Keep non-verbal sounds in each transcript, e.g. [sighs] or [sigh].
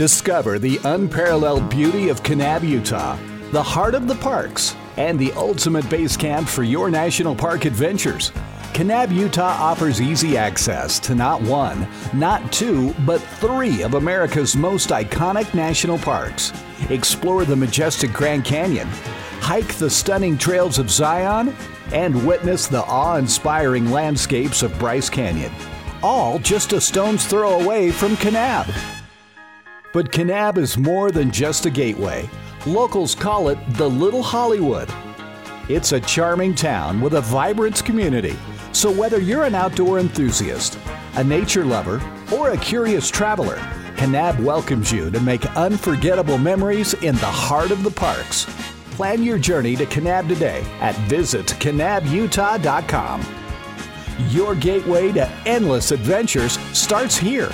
Discover the unparalleled beauty of Kanab, Utah, the heart of the parks, and the ultimate base camp for your national park adventures. Kanab, Utah offers easy access to not one, not two, but three of America's most iconic national parks. Explore the majestic Grand Canyon, hike the stunning trails of Zion, and witness the awe inspiring landscapes of Bryce Canyon. All just a stone's throw away from Kanab. But Kanab is more than just a gateway. Locals call it the Little Hollywood. It's a charming town with a vibrant community. So whether you're an outdoor enthusiast, a nature lover, or a curious traveler, Kanab welcomes you to make unforgettable memories in the heart of the parks. Plan your journey to Kanab today at visitkanabutah.com. Your gateway to endless adventures starts here.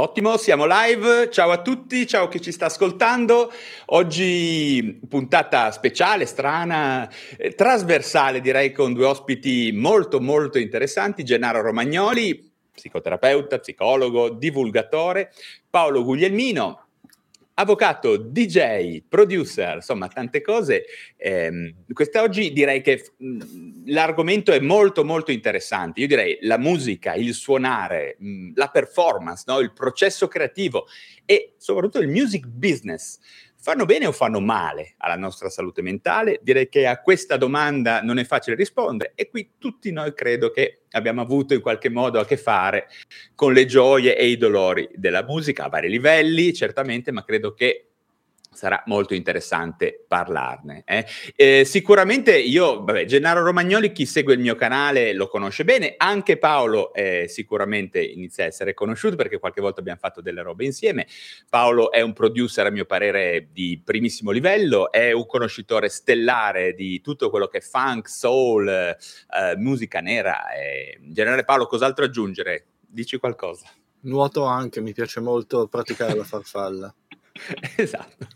Ottimo, siamo live. Ciao a tutti, ciao chi ci sta ascoltando. Oggi puntata speciale, strana, eh, trasversale direi con due ospiti molto molto interessanti, Gennaro Romagnoli, psicoterapeuta, psicologo, divulgatore, Paolo Guglielmino, avvocato, DJ, producer, insomma tante cose. Eh, quest'oggi direi che mh, l'argomento è molto molto interessante. Io direi la musica, il suonare, mh, la performance, no? il processo creativo e soprattutto il music business fanno bene o fanno male alla nostra salute mentale? Direi che a questa domanda non è facile rispondere e qui tutti noi credo che abbiamo avuto in qualche modo a che fare con le gioie e i dolori della musica a vari livelli, certamente, ma credo che sarà molto interessante parlarne. Eh. Eh, sicuramente io, vabbè, Gennaro Romagnoli, chi segue il mio canale lo conosce bene, anche Paolo eh, sicuramente inizia a essere conosciuto perché qualche volta abbiamo fatto delle robe insieme. Paolo è un producer a mio parere di primissimo livello, è un conoscitore stellare di tutto quello che è funk, soul, eh, musica nera. in generale Paolo, cos'altro aggiungere? Dici qualcosa. Nuoto anche, mi piace molto praticare la farfalla. [laughs] [laughs] esatto.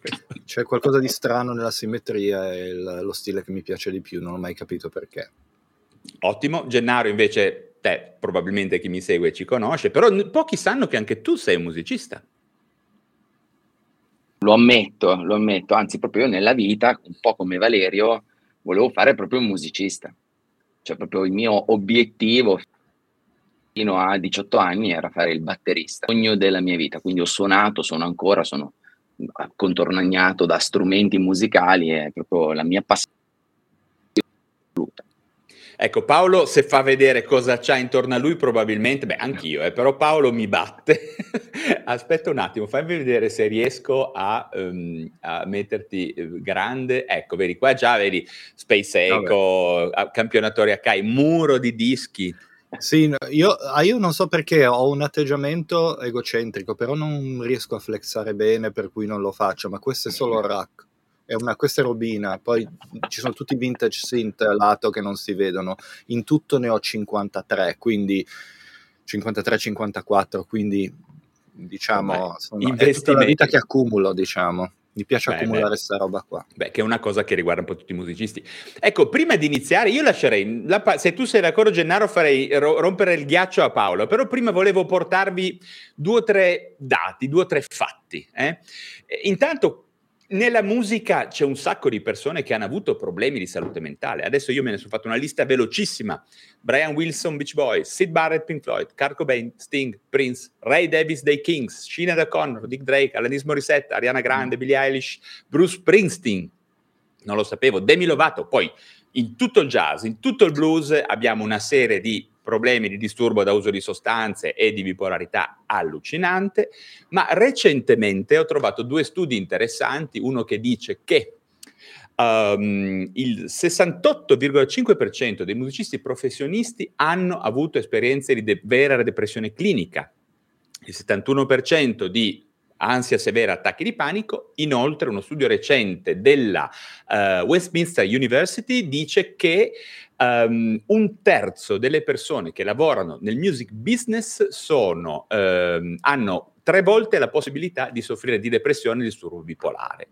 C'è qualcosa di strano nella simmetria e il, lo stile che mi piace di più, non ho mai capito perché. Ottimo. Gennaro invece, te, probabilmente chi mi segue ci conosce, però pochi sanno che anche tu sei un musicista. Lo ammetto, lo ammetto, anzi proprio io nella vita, un po' come Valerio, volevo fare proprio un musicista. Cioè proprio il mio obiettivo fino a 18 anni era fare il batterista, sogno della mia vita, quindi ho suonato, sono ancora, sono contornagnato da strumenti musicali, è proprio la mia passione assoluta. Ecco, Paolo se fa vedere cosa c'ha intorno a lui, probabilmente, beh, anch'io, eh, però Paolo mi batte. [laughs] Aspetta un attimo, fammi vedere se riesco a, um, a metterti eh, grande. Ecco, vedi, qua già vedi Space Echo, campionatori Akai, muro di dischi. Sì, io, ah, io, non so perché ho un atteggiamento egocentrico, però non riesco a flexare bene, per cui non lo faccio, ma questo è solo rack. È una, questa è robina, poi ci sono tutti i vintage synth lato che non si vedono. In tutto ne ho 53, quindi 53-54, quindi diciamo, sono, è tutta la vita che accumulo, diciamo. Mi piace beh, accumulare questa roba qua. Beh, che è una cosa che riguarda un po' tutti i musicisti. Ecco, prima di iniziare, io lascerei, la, se tu sei d'accordo Gennaro, farei ro- rompere il ghiaccio a Paolo, però prima volevo portarvi due o tre dati, due o tre fatti. Eh? Intanto, nella musica c'è un sacco di persone che hanno avuto problemi di salute mentale. Adesso io me ne sono fatto una lista velocissima. Brian Wilson, Beach Boys, Sid Barrett, Pink Floyd, Kurt Cobain, Sting, Prince, Ray Davis dei Kings, Sinead O'Connor, Dick Drake, Alanis Morissette, Ariana Grande, Billie Eilish, Bruce Springsteen, non lo sapevo, Demi Lovato. Poi in tutto il jazz, in tutto il blues abbiamo una serie di problemi di disturbo da uso di sostanze e di bipolarità allucinante, ma recentemente ho trovato due studi interessanti, uno che dice che um, il 68,5% dei musicisti professionisti hanno avuto esperienze di de- vera depressione clinica, il 71% di ansia severa, attacchi di panico. Inoltre, uno studio recente della uh, Westminster University dice che um, un terzo delle persone che lavorano nel music business sono, um, hanno tre volte la possibilità di soffrire di depressione e disturbo bipolare.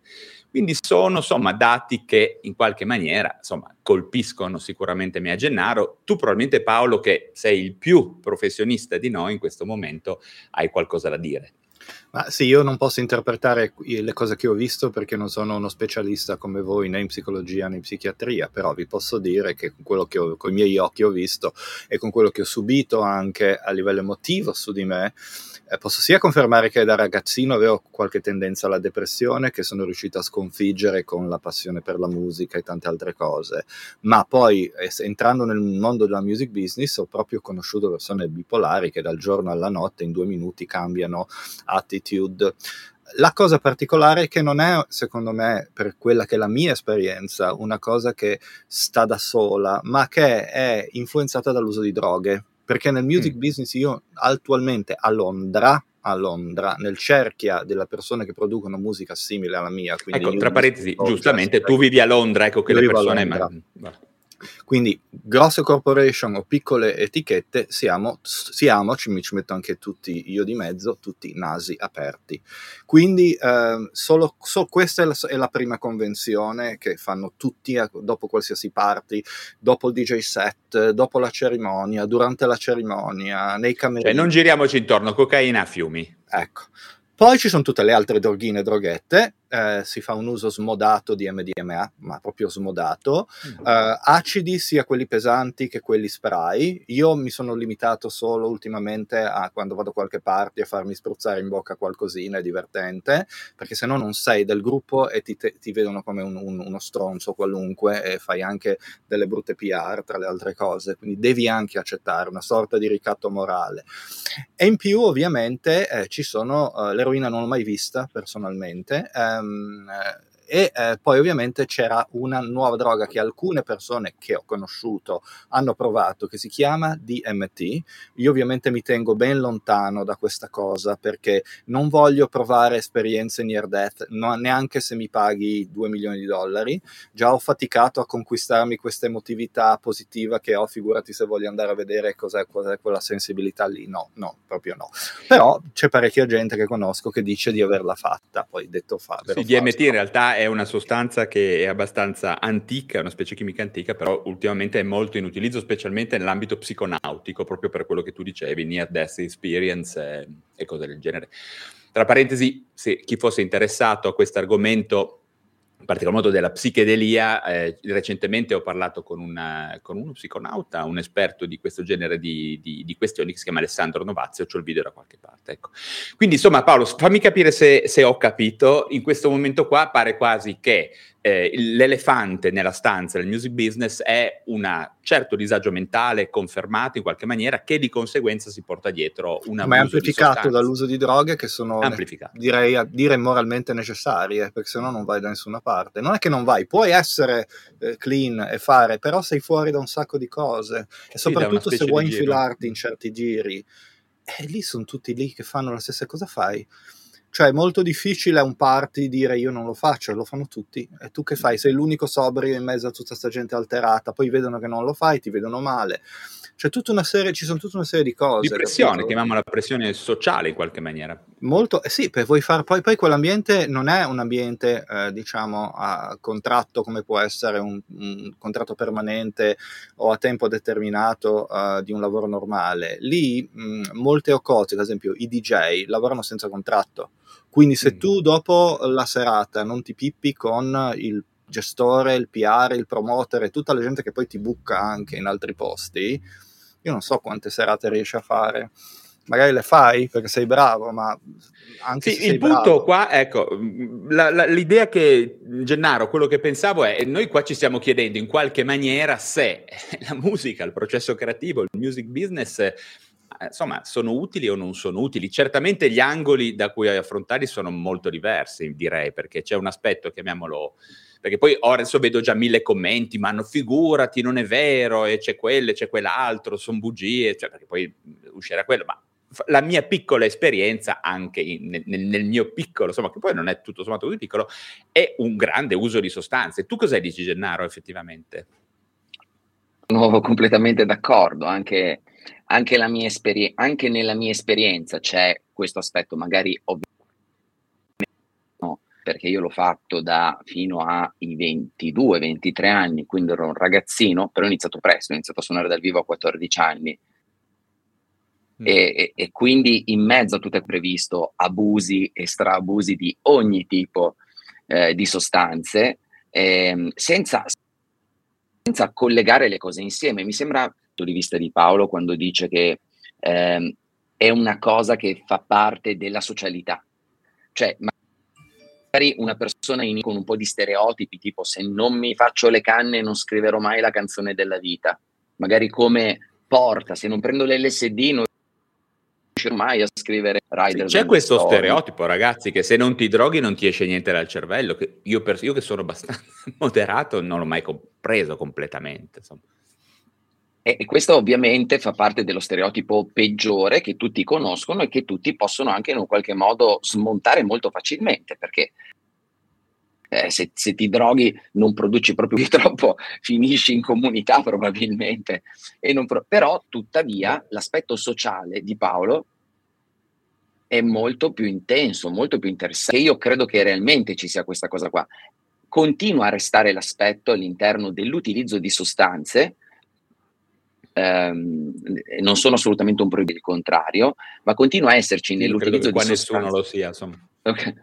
Quindi sono insomma dati che in qualche maniera insomma, colpiscono sicuramente Mia Gennaro. Tu probabilmente Paolo che sei il più professionista di noi in questo momento hai qualcosa da dire. Ma sì, io non posso interpretare le cose che ho visto perché non sono uno specialista come voi né in psicologia né in psichiatria, però vi posso dire che con quello che ho, con i miei occhi ho visto e con quello che ho subito anche a livello emotivo su di me, eh, posso sia confermare che da ragazzino avevo qualche tendenza alla depressione che sono riuscito a sconfiggere con la passione per la musica e tante altre cose, ma poi entrando nel mondo della music business ho proprio conosciuto persone bipolari che dal giorno alla notte in due minuti cambiano attitude. La cosa particolare è che non è, secondo me, per quella che è la mia esperienza, una cosa che sta da sola, ma che è influenzata dall'uso di droghe perché nel music mm. business io attualmente a Londra, a Londra, nel cerchia delle persone che producono musica simile alla mia. Ecco, tra parentesi, giustamente, tu vivi a Londra, ecco che le persone... Ma... Quindi grosse corporation o piccole etichette siamo, siamo ci, ci metto anche tutti io di mezzo, tutti nasi aperti. Quindi eh, solo, solo, questa è la, è la, prima convenzione che fanno tutti a, dopo qualsiasi party, dopo il DJ set, dopo la cerimonia, durante la cerimonia, nei camerini. Cioè non giriamoci intorno, cocaina a fiumi. Ecco. Poi ci sono tutte le altre droghine e droghette, eh, si fa un uso smodato di MDMA, ma proprio smodato, mm. eh, acidi sia quelli pesanti che quelli spray. Io mi sono limitato solo ultimamente a quando vado a qualche parte a farmi spruzzare in bocca qualcosina, è divertente, perché se no non sei del gruppo e ti, te, ti vedono come un, un, uno stronzo qualunque e fai anche delle brutte PR tra le altre cose, quindi devi anche accettare una sorta di ricatto morale. E in più ovviamente eh, ci sono eh, le l'eroina non l'ho mai vista personalmente. Um, e eh, poi ovviamente c'era una nuova droga che alcune persone che ho conosciuto hanno provato che si chiama DMT. Io ovviamente mi tengo ben lontano da questa cosa perché non voglio provare esperienze near death, no, neanche se mi paghi 2 milioni di dollari. Già ho faticato a conquistarmi questa emotività positiva che ho, figurati se voglio andare a vedere cos'è, cos'è quella sensibilità lì. No, no, proprio no. Però c'è parecchia gente che conosco che dice di averla fatta, poi detto fa. Sì, DMT in realtà è una sostanza che è abbastanza antica, una specie chimica antica, però ultimamente è molto in utilizzo, specialmente nell'ambito psiconautico, proprio per quello che tu dicevi, near death experience e, e cose del genere. Tra parentesi, se chi fosse interessato a questo argomento in particolar modo della psichedelia. Eh, recentemente ho parlato con, una, con, uno psiconauta, un esperto di questo genere di, di, di, questioni che si chiama Alessandro Novazio, ho il video da qualche parte. Ecco. Quindi insomma Paolo, fammi capire se, se ho capito, in questo momento qua pare quasi che eh, l'elefante nella stanza del music business è un certo disagio mentale confermato in qualche maniera che di conseguenza si porta dietro una ma è amplificato dall'uso di droghe che sono direi a dire moralmente necessarie perché se no non vai da nessuna parte. Non è che non vai puoi essere eh, clean e fare però sei fuori da un sacco di cose. E soprattutto sì, se vuoi infilarti in certi giri e eh, lì sono tutti lì che fanno la stessa cosa fai cioè è molto difficile a un party dire io non lo faccio, lo fanno tutti. E tu che fai? Sei l'unico sobrio in mezzo a tutta questa gente alterata, poi vedono che non lo fai, ti vedono male. C'è tutta una serie, ci sono tutta una serie di cose. Di pressione, chiamiamola pressione sociale in qualche maniera. Molto, eh sì, per voi far, poi, poi quell'ambiente non è un ambiente, eh, diciamo, a contratto come può essere un, un, contratto permanente o a tempo determinato uh, di un lavoro normale. Lì mh, molte cose, ad esempio i DJ, lavorano senza contratto quindi se mm. tu dopo la serata non ti pippi con il gestore, il PR, il promoter e tutta la gente che poi ti bucca anche in altri posti, io non so quante serate riesci a fare. Magari le fai perché sei bravo, ma anche sì, il punto bravo... qua, ecco, la, la, l'idea che Gennaro, quello che pensavo è, noi qua ci stiamo chiedendo in qualche maniera se [laughs] la musica, il processo creativo, il music business insomma, sono utili o non sono utili? Certamente gli angoli da cui affrontarli sono molto diversi, direi, perché c'è un aspetto, chiamiamolo, perché poi ora adesso vedo già mille commenti, ma no, figurati, non è vero, e c'è quello, e c'è quell'altro, sono bugie, cioè, perché poi uscirà quello, ma la mia piccola esperienza, anche in, nel, nel, mio piccolo, insomma, che poi non è tutto sommato così piccolo, è un grande uso di sostanze. Tu cosa dici, Gennaro, effettivamente? Sono completamente d'accordo, anche anche, esperi- anche nella mia esperienza c'è questo aspetto, magari ovviamente no, perché io l'ho fatto da fino ai 22-23 anni, quindi ero un ragazzino, però ho iniziato presto, ho iniziato a suonare dal vivo a 14 anni. Mm. E, e, quindi in mezzo a tutto è previsto abusi e straabusi di ogni tipo eh, di sostanze, eh, senza, senza collegare le cose insieme. Mi sembra, punto di vista di Paolo, quando dice che eh, è una cosa che fa parte della socialità. Cioè, magari una persona in, con un po' di stereotipi, tipo se non mi faccio le canne non scriverò mai la canzone della vita. Magari come porta, se non prendo l'LSD non riuscirò mai a scrivere Rider. Sì, c'è questo story. stereotipo, ragazzi, che se non ti droghi non ti esce niente dal cervello. Che io, per, io che sono abbastanza [laughs] moderato non l'ho mai compreso completamente. Insomma. E questo ovviamente fa parte dello stereotipo peggiore che tutti conoscono e che tutti possono anche in un qualche modo smontare molto facilmente, perché eh, se, se, ti droghi non produci proprio più [laughs] troppo, finisci in comunità probabilmente. Pro- però tuttavia l'aspetto sociale di Paolo è molto più intenso, molto più interessante. Io credo che realmente ci sia questa cosa qua. Continua a restare l'aspetto all'interno dell'utilizzo di sostanze ehm, non sono assolutamente un proibito, il contrario, ma continua a esserci nell'utilizzo di qua nessuno lo sia, insomma. Okay.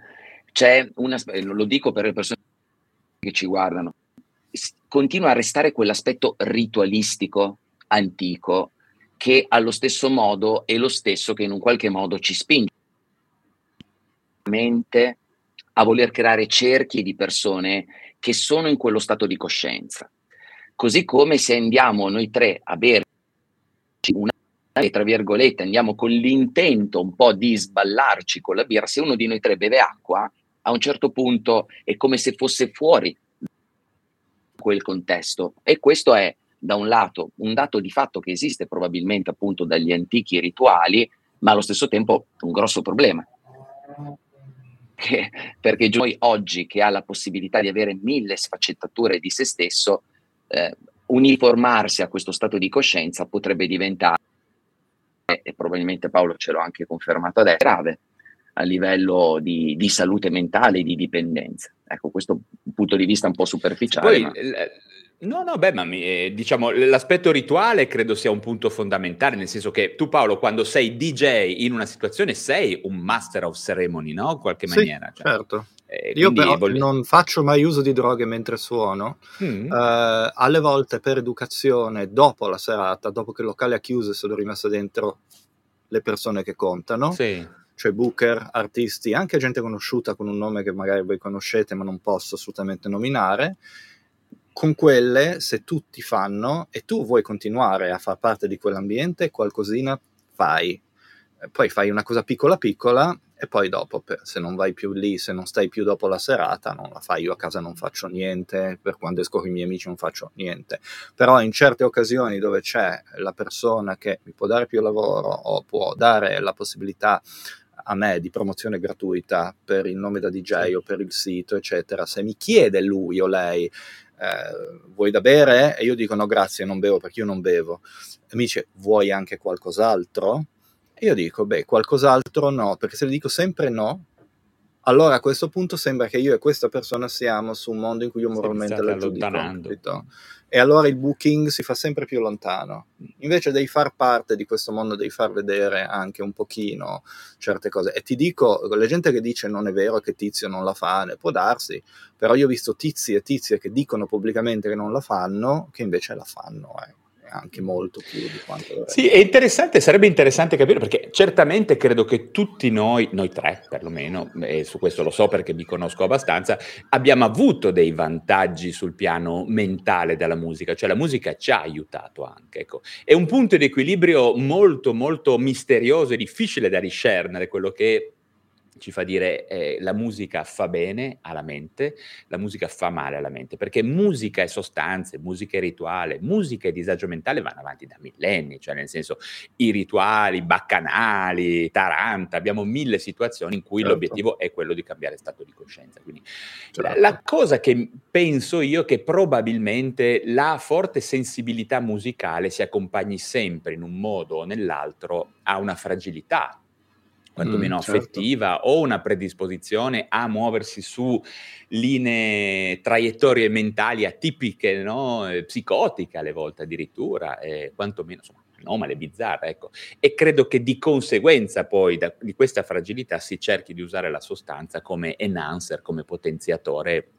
C'è una, lo dico per le persone che ci guardano, continua a restare quell'aspetto ritualistico, antico, che allo stesso modo è lo stesso che in un qualche modo ci spinge a voler creare cerchi di persone che sono in quello stato di coscienza. Così come se andiamo noi tre a bere una e tra virgolette andiamo con l'intento un po' di sballarci con la birra, se uno di noi tre beve acqua, a un certo punto è come se fosse fuori quel contesto. E questo è, da un lato, un dato di fatto che esiste probabilmente appunto dagli antichi rituali, ma allo stesso tempo un grosso problema. [laughs] perché noi oggi che ha la possibilità di avere mille sfaccettature di se stesso, eh, uniformarsi a questo stato di coscienza potrebbe diventare, e probabilmente Paolo ce l'ha anche confermato adesso, grave a livello di, di salute mentale e di dipendenza. Ecco, questo punto di vista un po' superficiale. Poi, ma... No, no, beh, ma mi, eh, diciamo l'aspetto rituale credo sia un punto fondamentale, nel senso che tu Paolo quando sei DJ in una situazione sei un master of ceremony, no? In qualche sì, maniera. Cioè. Certo. Eh, Io però voglio... non faccio mai uso di droghe mentre suono, mm. eh, alle volte per educazione, dopo la serata, dopo che il locale è chiuso e sono rimasto dentro le persone che contano, sì. cioè booker, artisti, anche gente conosciuta con un nome che magari voi conoscete ma non posso assolutamente nominare, con quelle, se tutti fanno e tu vuoi continuare a far parte di quell'ambiente, qualcosina fai. Poi fai una cosa piccola piccola e poi dopo, se non vai più lì, se non stai più dopo la serata, non la fai. Io a casa non faccio niente, per quando esco con i miei amici non faccio niente. Però in certe occasioni dove c'è la persona che mi può dare più lavoro o può dare la possibilità a me di promozione gratuita per il nome da DJ o per il sito, eccetera, se mi chiede lui o lei eh, vuoi da bere? E io dico no grazie, non bevo perché io non bevo. E mi dice vuoi anche qualcos'altro? E io dico, beh, qualcos'altro no, perché se le dico sempre no, allora a questo punto sembra che io e questa persona siamo su un mondo in cui io moralmente la giudico. E allora il booking si fa sempre più lontano. Invece devi far parte di questo mondo, devi far vedere anche un pochino certe cose. E ti dico, la gente che dice non è vero che Tizio non la fa, può darsi, però io ho visto tizi e tizie che dicono pubblicamente che non la fanno, che invece la fanno. Eh anche molto più di quanto dovrebbe. Sì, è interessante, sarebbe interessante capire perché certamente credo che tutti noi, noi tre perlomeno, e su questo lo so perché mi conosco abbastanza, abbiamo avuto dei vantaggi sul piano mentale della musica, cioè la musica ci ha aiutato anche. Ecco. È un punto di equilibrio molto molto misterioso e difficile da discernere quello che ci fa dire eh, la musica fa bene alla mente, la musica fa male alla mente, perché musica e sostanze, musica e rituale, musica e disagio mentale vanno avanti da millenni, cioè nel senso i rituali, baccanali, Taranta, abbiamo mille situazioni in cui certo. l'obiettivo è quello di cambiare stato di coscienza. Quindi certo. la, la cosa che penso io che probabilmente la forte sensibilità musicale si accompagni sempre in un modo o nell'altro a una fragilità quantomeno mm, certo. affettiva, o una predisposizione a muoversi su linee, traiettorie mentali atipiche, no? Psicotiche alle volte addirittura, eh, quantomeno insomma, anomale, bizzarra, ecco. E credo che di conseguenza poi da, di questa fragilità si cerchi di usare la sostanza come enhancer, come potenziatore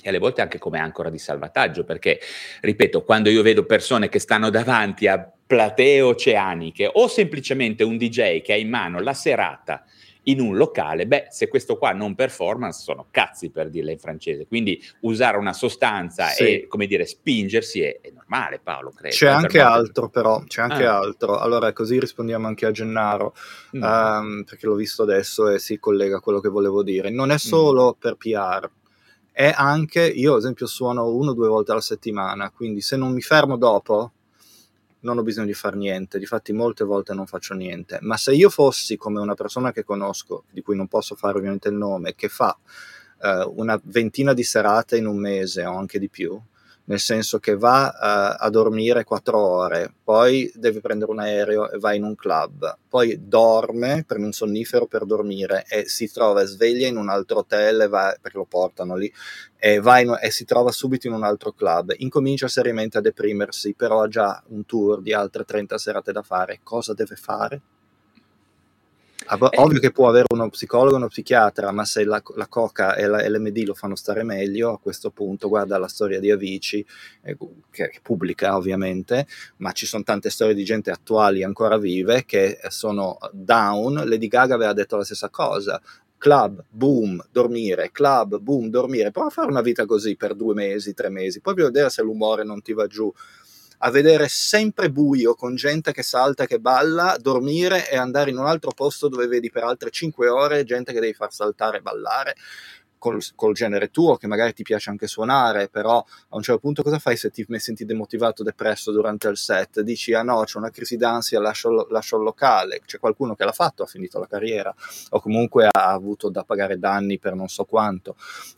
e alle volte anche come ancora di salvataggio, perché, ripeto, quando io vedo persone che stanno davanti a platee oceaniche o semplicemente un DJ che ha in mano la serata in un locale, beh, se questo qua non performance sono cazzi per dirla in francese, quindi usare una sostanza sì. e, come dire, spingersi è, è normale, Paolo, credo. C'è anche altro però, c'è anche ah. altro, allora così rispondiamo anche a Gennaro, mm. um, perché l'ho visto adesso e si collega a quello che volevo dire, non è mm. solo mm. per PR, è anche, io ad esempio suono uno o due volte alla settimana, quindi se non mi fermo dopo non ho bisogno di fare niente, difatti molte volte non faccio niente, ma se io fossi come una persona che conosco, di cui non posso fare ovviamente il nome, che fa eh, una ventina di serate in un mese o anche di più, nel senso che va uh, a dormire quattro ore, poi deve prendere un aereo e va in un club, poi dorme, prende un sonnifero per dormire e si trova sveglia in un altro hotel va, perché lo portano lì e, in, e, si trova subito in un altro club. Incomincia seriamente a deprimersi, però ha già un tour di altre 30 serate da fare. Cosa deve fare? Ovvio che può avere uno psicologo uno psichiatra, ma se la, la coca e la LMD lo fanno stare meglio, a questo punto guarda la storia di Avicii, eh, che è pubblica ovviamente, ma ci sono tante storie di gente attuali ancora vive che sono down. Lady Gaga aveva detto la stessa cosa, club, boom, dormire, club, boom, dormire. Prova a fare una vita così per due mesi, tre mesi, poi vedere se l'umore non ti va giù a vedere sempre buio con gente che salta che balla, dormire e andare in un altro posto dove vedi per altre 5 ore gente che devi far saltare e ballare col, col, genere tuo, che magari ti piace anche suonare, però a un certo punto cosa fai se ti senti demotivato, depresso durante il set? Dici, ah no, c'è una crisi d'ansia, lascio, lascio il locale. C'è qualcuno che l'ha fatto, ha finito la carriera, o comunque ha avuto da pagare danni per non so quanto.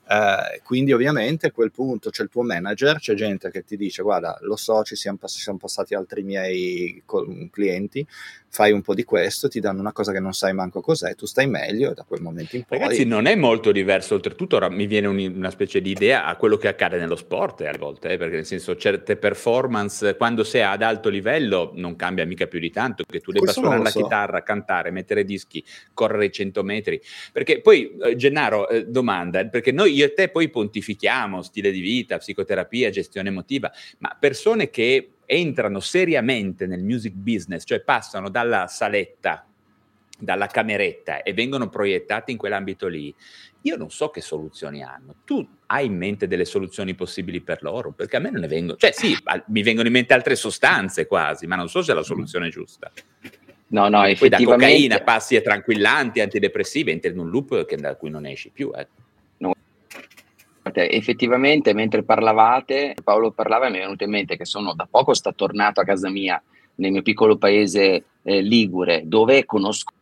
Eh, quindi ovviamente a quel punto c'è il tuo manager, c'è gente che ti dice, guarda, lo so, ci siamo, pass- siamo passati altri miei clienti, fai un po' di questo, ti danno una cosa che non sai manco cos'è, tu stai meglio e da quel momento in poi... Ragazzi, non è molto diverso, oltretutto ora mi viene un, una specie di idea a quello che accade nello sport eh, a volte, eh, perché nel senso certe performance, quando sei ad alto livello, non cambia mica più di tanto, che tu debba suonare la so. chitarra, cantare, mettere dischi, correre i 100 metri, perché poi, eh, Gennaro, eh, domanda, perché noi io e te poi pontifichiamo stile di vita, psicoterapia, gestione emotiva, ma persone che entrano seriamente nel music business, cioè passano dalla saletta, dalla cameretta e vengono proiettati in quell'ambito lì, io non so che soluzioni hanno. Tu hai in mente delle soluzioni possibili per loro? Perché a me non ne vengono, cioè sì, mi vengono in mente altre sostanze quasi, ma non so se è la soluzione giusta. No, no, Poi da cocaina passi a tranquillanti, antidepressivi, entri in un loop che, da cui non esci più. Eh. Effettivamente, mentre parlavate, Paolo parlava e mi è venuto in mente che sono da poco sta tornato a casa mia, nel mio piccolo paese eh, Ligure, dove conosco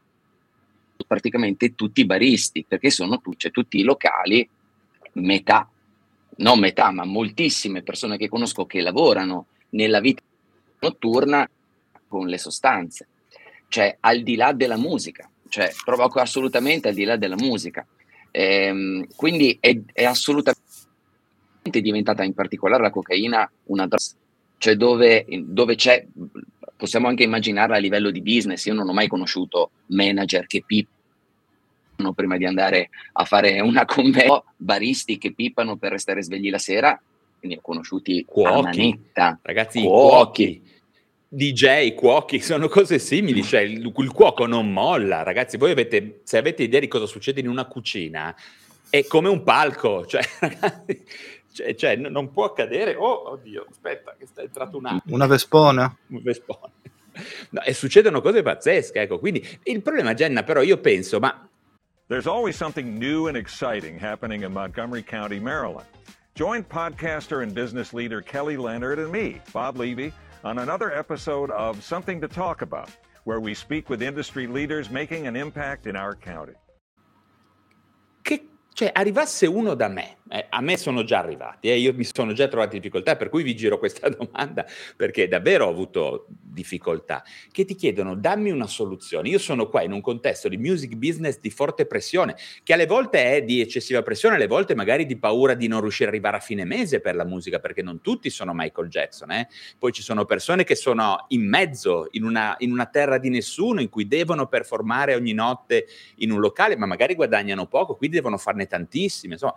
praticamente tutti i baristi, perché sono cioè, tutti i locali, metà, non metà, ma moltissime persone che conosco che lavorano nella vita notturna con le sostanze, cioè al di là della musica, cioè provoco assolutamente al di là della musica. Ehm, quindi è, è, assolutamente diventata in particolare la cocaina una droga, cioè dove, dove c'è, possiamo anche immaginarla a livello di business, io non ho mai conosciuto manager che pippano prima di andare a fare una convenzione, baristi che pippano per restare svegli la sera, ne ho conosciuti cuochi, manetta, ragazzi, cuochi. cuochi. DJ, cuochi, [laughs] sono cose simili, cioè il, il, cuoco non molla, ragazzi, voi avete, se avete idea di cosa succede in una cucina, è come un palco, [laughs] cioè, ragazzi, cioè, cioè non può accadere, oh, oddio, aspetta, che sta entrato un attimo. Una vespona? Un vespone. No, e succedono cose pazzesche, ecco, quindi il problema, Jenna, però io penso, ma... There's always something new and exciting happening in Montgomery County, Maryland. Join podcaster and business leader Kelly Leonard and me, Bob Levy, on another episode of Something to Talk About, where we speak with industry leaders making an impact in our county. Cioè, arrivasse uno da me, eh, a me sono già arrivati, eh, io mi sono già trovato in difficoltà, per cui vi giro questa [laughs] domanda, perché davvero ho avuto difficoltà, che ti chiedono dammi una soluzione. Io sono qua in un contesto di music business di forte pressione, che alle volte è di eccessiva pressione, alle volte magari di paura di non riuscire ad arrivare a fine mese per la musica, perché non tutti sono Michael Jackson. Eh? Poi ci sono persone che sono in mezzo, in una, in una terra di nessuno, in cui devono performare ogni notte in un locale, ma magari guadagnano poco, quindi devono farne tantissime. Insomma,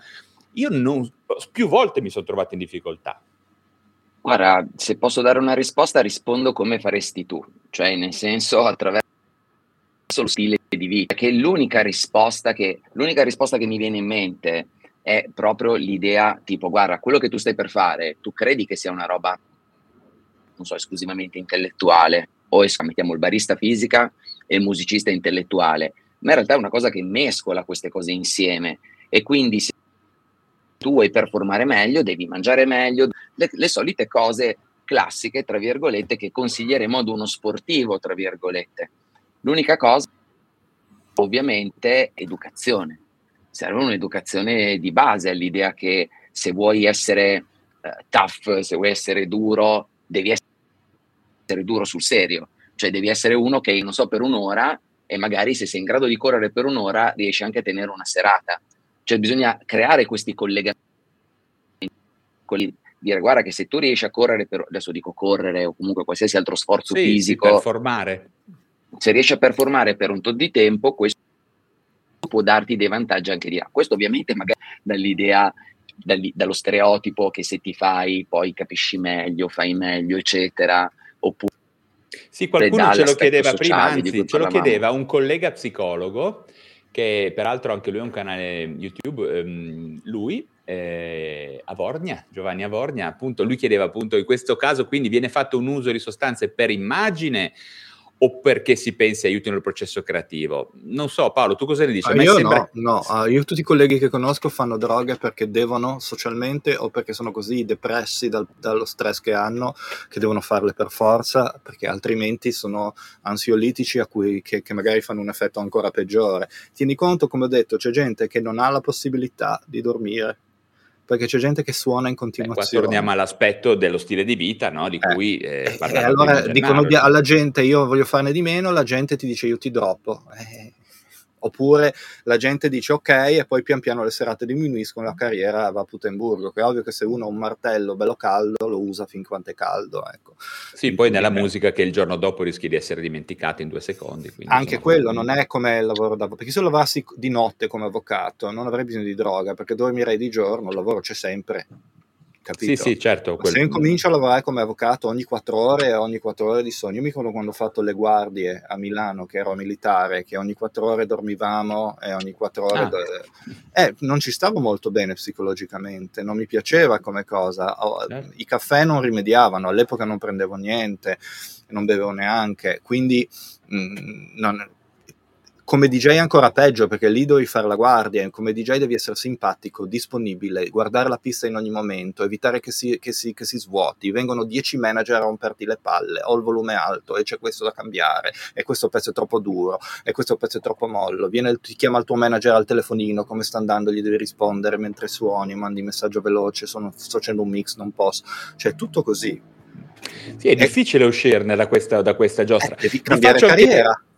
io non, più volte mi sono trovato in difficoltà. Guarda, se posso dare una risposta, rispondo come faresti tu, cioè nel senso attraverso lo stile di vita, che l'unica risposta che, l'unica risposta che mi viene in mente è proprio l'idea tipo, guarda, quello che tu stai per fare, tu credi che sia una roba, non so, esclusivamente intellettuale, o mettiamo il barista fisica e il musicista intellettuale, ma in realtà è una cosa che mescola queste cose insieme e quindi se tu vuoi performare meglio, devi mangiare meglio, le, le solite cose classiche, tra virgolette, che consiglieremo ad uno sportivo, tra virgolette. L'unica cosa, ovviamente, educazione. Serve un'educazione di base all'idea che se vuoi essere uh, tough, se vuoi essere duro, devi essere duro sul serio. Cioè devi essere uno che, non so, per un'ora e magari se sei in grado di correre per un'ora riesci anche a tenere una serata cioè bisogna creare questi collegamenti, dire guarda che se tu riesci a correre, per, adesso dico correre o comunque qualsiasi altro sforzo sì, fisico, performare. se riesci a performare per un tot di tempo, questo può darti dei vantaggi anche di là. Questo ovviamente magari dall'idea, dallo stereotipo che se ti fai poi capisci meglio, fai meglio, eccetera, oppure... Sì, qualcuno ce lo chiedeva prima, anzi, ce lo chiedeva un collega psicologo che peraltro anche lui ha un canale YouTube, ehm, lui, eh, Avornia, Giovanni Avornia, appunto, lui chiedeva appunto in questo caso quindi viene fatto un uso di sostanze per immagine o perché si pensi aiutino il processo creativo? Non so, Paolo, tu cosa ne dici? Ah, io sembra... no, no. Uh, io tutti i colleghi che conosco fanno droghe perché devono socialmente o perché sono così depressi dal, dallo stress che hanno che devono farle per forza, perché altrimenti sono ansiolitici a cui, che, che magari fanno un effetto ancora peggiore. Tieni conto, come ho detto, c'è gente che non ha la possibilità di dormire perché c'è gente che suona in continuazione. Eh, qua torniamo all'aspetto dello stile di vita, no? di eh, cui eh, eh, allora dicono alla gente io voglio farne di meno, la gente ti dice io ti droppo. Eh, Oppure la gente dice ok e poi pian piano le serate diminuiscono, la carriera va a Putemburgo, che è ovvio che se uno ha un martello bello caldo lo usa fin quanto è caldo. Ecco. Sì, poi nella musica che il giorno dopo rischi di essere dimenticato in due secondi. Anche quello non è come il lavoro da perché se lavorassi di notte come avvocato non avrei bisogno di droga, perché dormirei di giorno, il lavoro c'è sempre capito? Sì, sì, certo. Quel... Se incomincio a lavorare come avvocato ogni quattro ore, ogni quattro ore di sonno, io mi ricordo quando ho fatto le guardie a Milano, che ero militare, che ogni quattro ore dormivamo e ogni quattro ore... Ah. Do... Eh, non ci stavo molto bene psicologicamente, non mi piaceva come cosa. Certo. I caffè non rimediavano, all'epoca non prendevo niente, non bevevo neanche, quindi... Mh, mm, non come DJ è ancora peggio perché lì devi fare la guardia, come DJ devi essere simpatico, disponibile, guardare la pista in ogni momento, evitare che si, che si, che si svuoti, vengono dieci manager a romperti le palle, ho il volume alto e c'è questo da cambiare, e questo pezzo è troppo duro, e questo pezzo è troppo mollo, Viene, ti chiama il tuo manager al telefonino, come sta andando, gli devi rispondere mentre suoni, mandi messaggio veloce, sono, sto facendo un mix, non posso, cioè tutto così. Sì, è difficile uscirne da questa, da questa giostra. Eh, devi cambiare carriera. Anche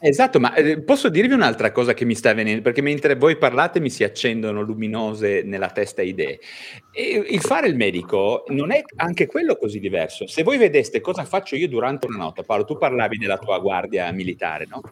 Esatto, ma eh, posso dirvi un'altra cosa che mi sta avvenendo, perché mentre voi parlate mi si accendono luminose nella testa idee. E il fare il medico non è anche quello così diverso. Se voi vedeste cosa faccio io durante una notte, Paolo, tu parlavi della tua guardia militare, no?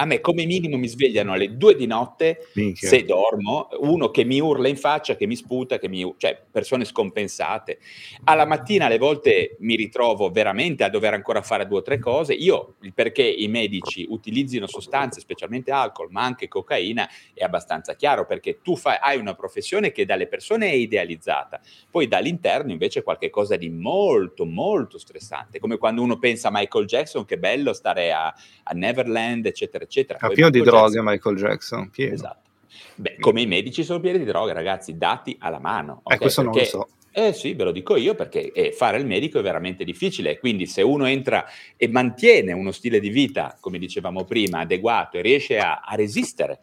A me come minimo mi svegliano alle due di notte Minchia. se dormo, uno che mi urla in faccia, che mi sputa, che mi, cioè persone scompensate. Alla mattina alle volte mi ritrovo veramente a dover ancora fare due o tre cose. Io perché i medici utilizzino sostanze, specialmente alcol, ma anche cocaina, è abbastanza chiaro perché tu fai, hai una professione che dalle persone è idealizzata, poi dall'interno invece è qualcosa di molto, molto stressante, come quando uno pensa a Michael Jackson, che bello stare a, a Neverland, eccetera, eccetera. È pieno di droghe Michael Jackson, pieno. Esatto. Beh, come i medici sono pieni di droga, ragazzi, dati alla mano. Okay? Eh, questo non lo so. Eh sì, ve lo dico io perché eh, fare il medico è veramente difficile, quindi se uno entra e mantiene uno stile di vita, come dicevamo prima, adeguato e riesce a, a resistere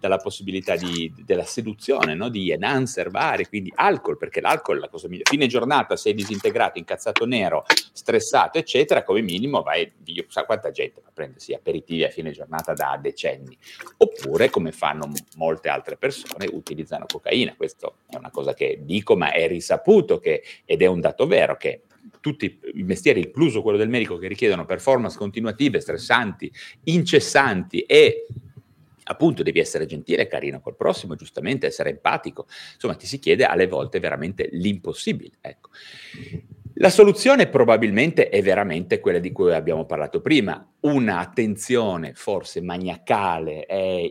dalla possibilità di, della seduzione, no? di enhancer vari, quindi alcol, perché l'alcol è la cosa migliore. Fine giornata sei disintegrato, incazzato nero, stressato, eccetera, come minimo vai, Dio sa quanta gente va a prendersi aperitivi a fine giornata da decenni. Oppure, come fanno molte altre persone, utilizzano cocaina. Questo è una cosa che dico, ma è risaputo saputo che, ed è un dato vero, che tutti i mestieri, incluso quello del medico, che richiedono performance continuative, stressanti, incessanti e appunto devi essere gentile e carino col prossimo, giustamente essere empatico, insomma ti si chiede alle volte veramente l'impossibile. Ecco. La soluzione probabilmente è veramente quella di cui abbiamo parlato prima, un'attenzione forse maniacale e,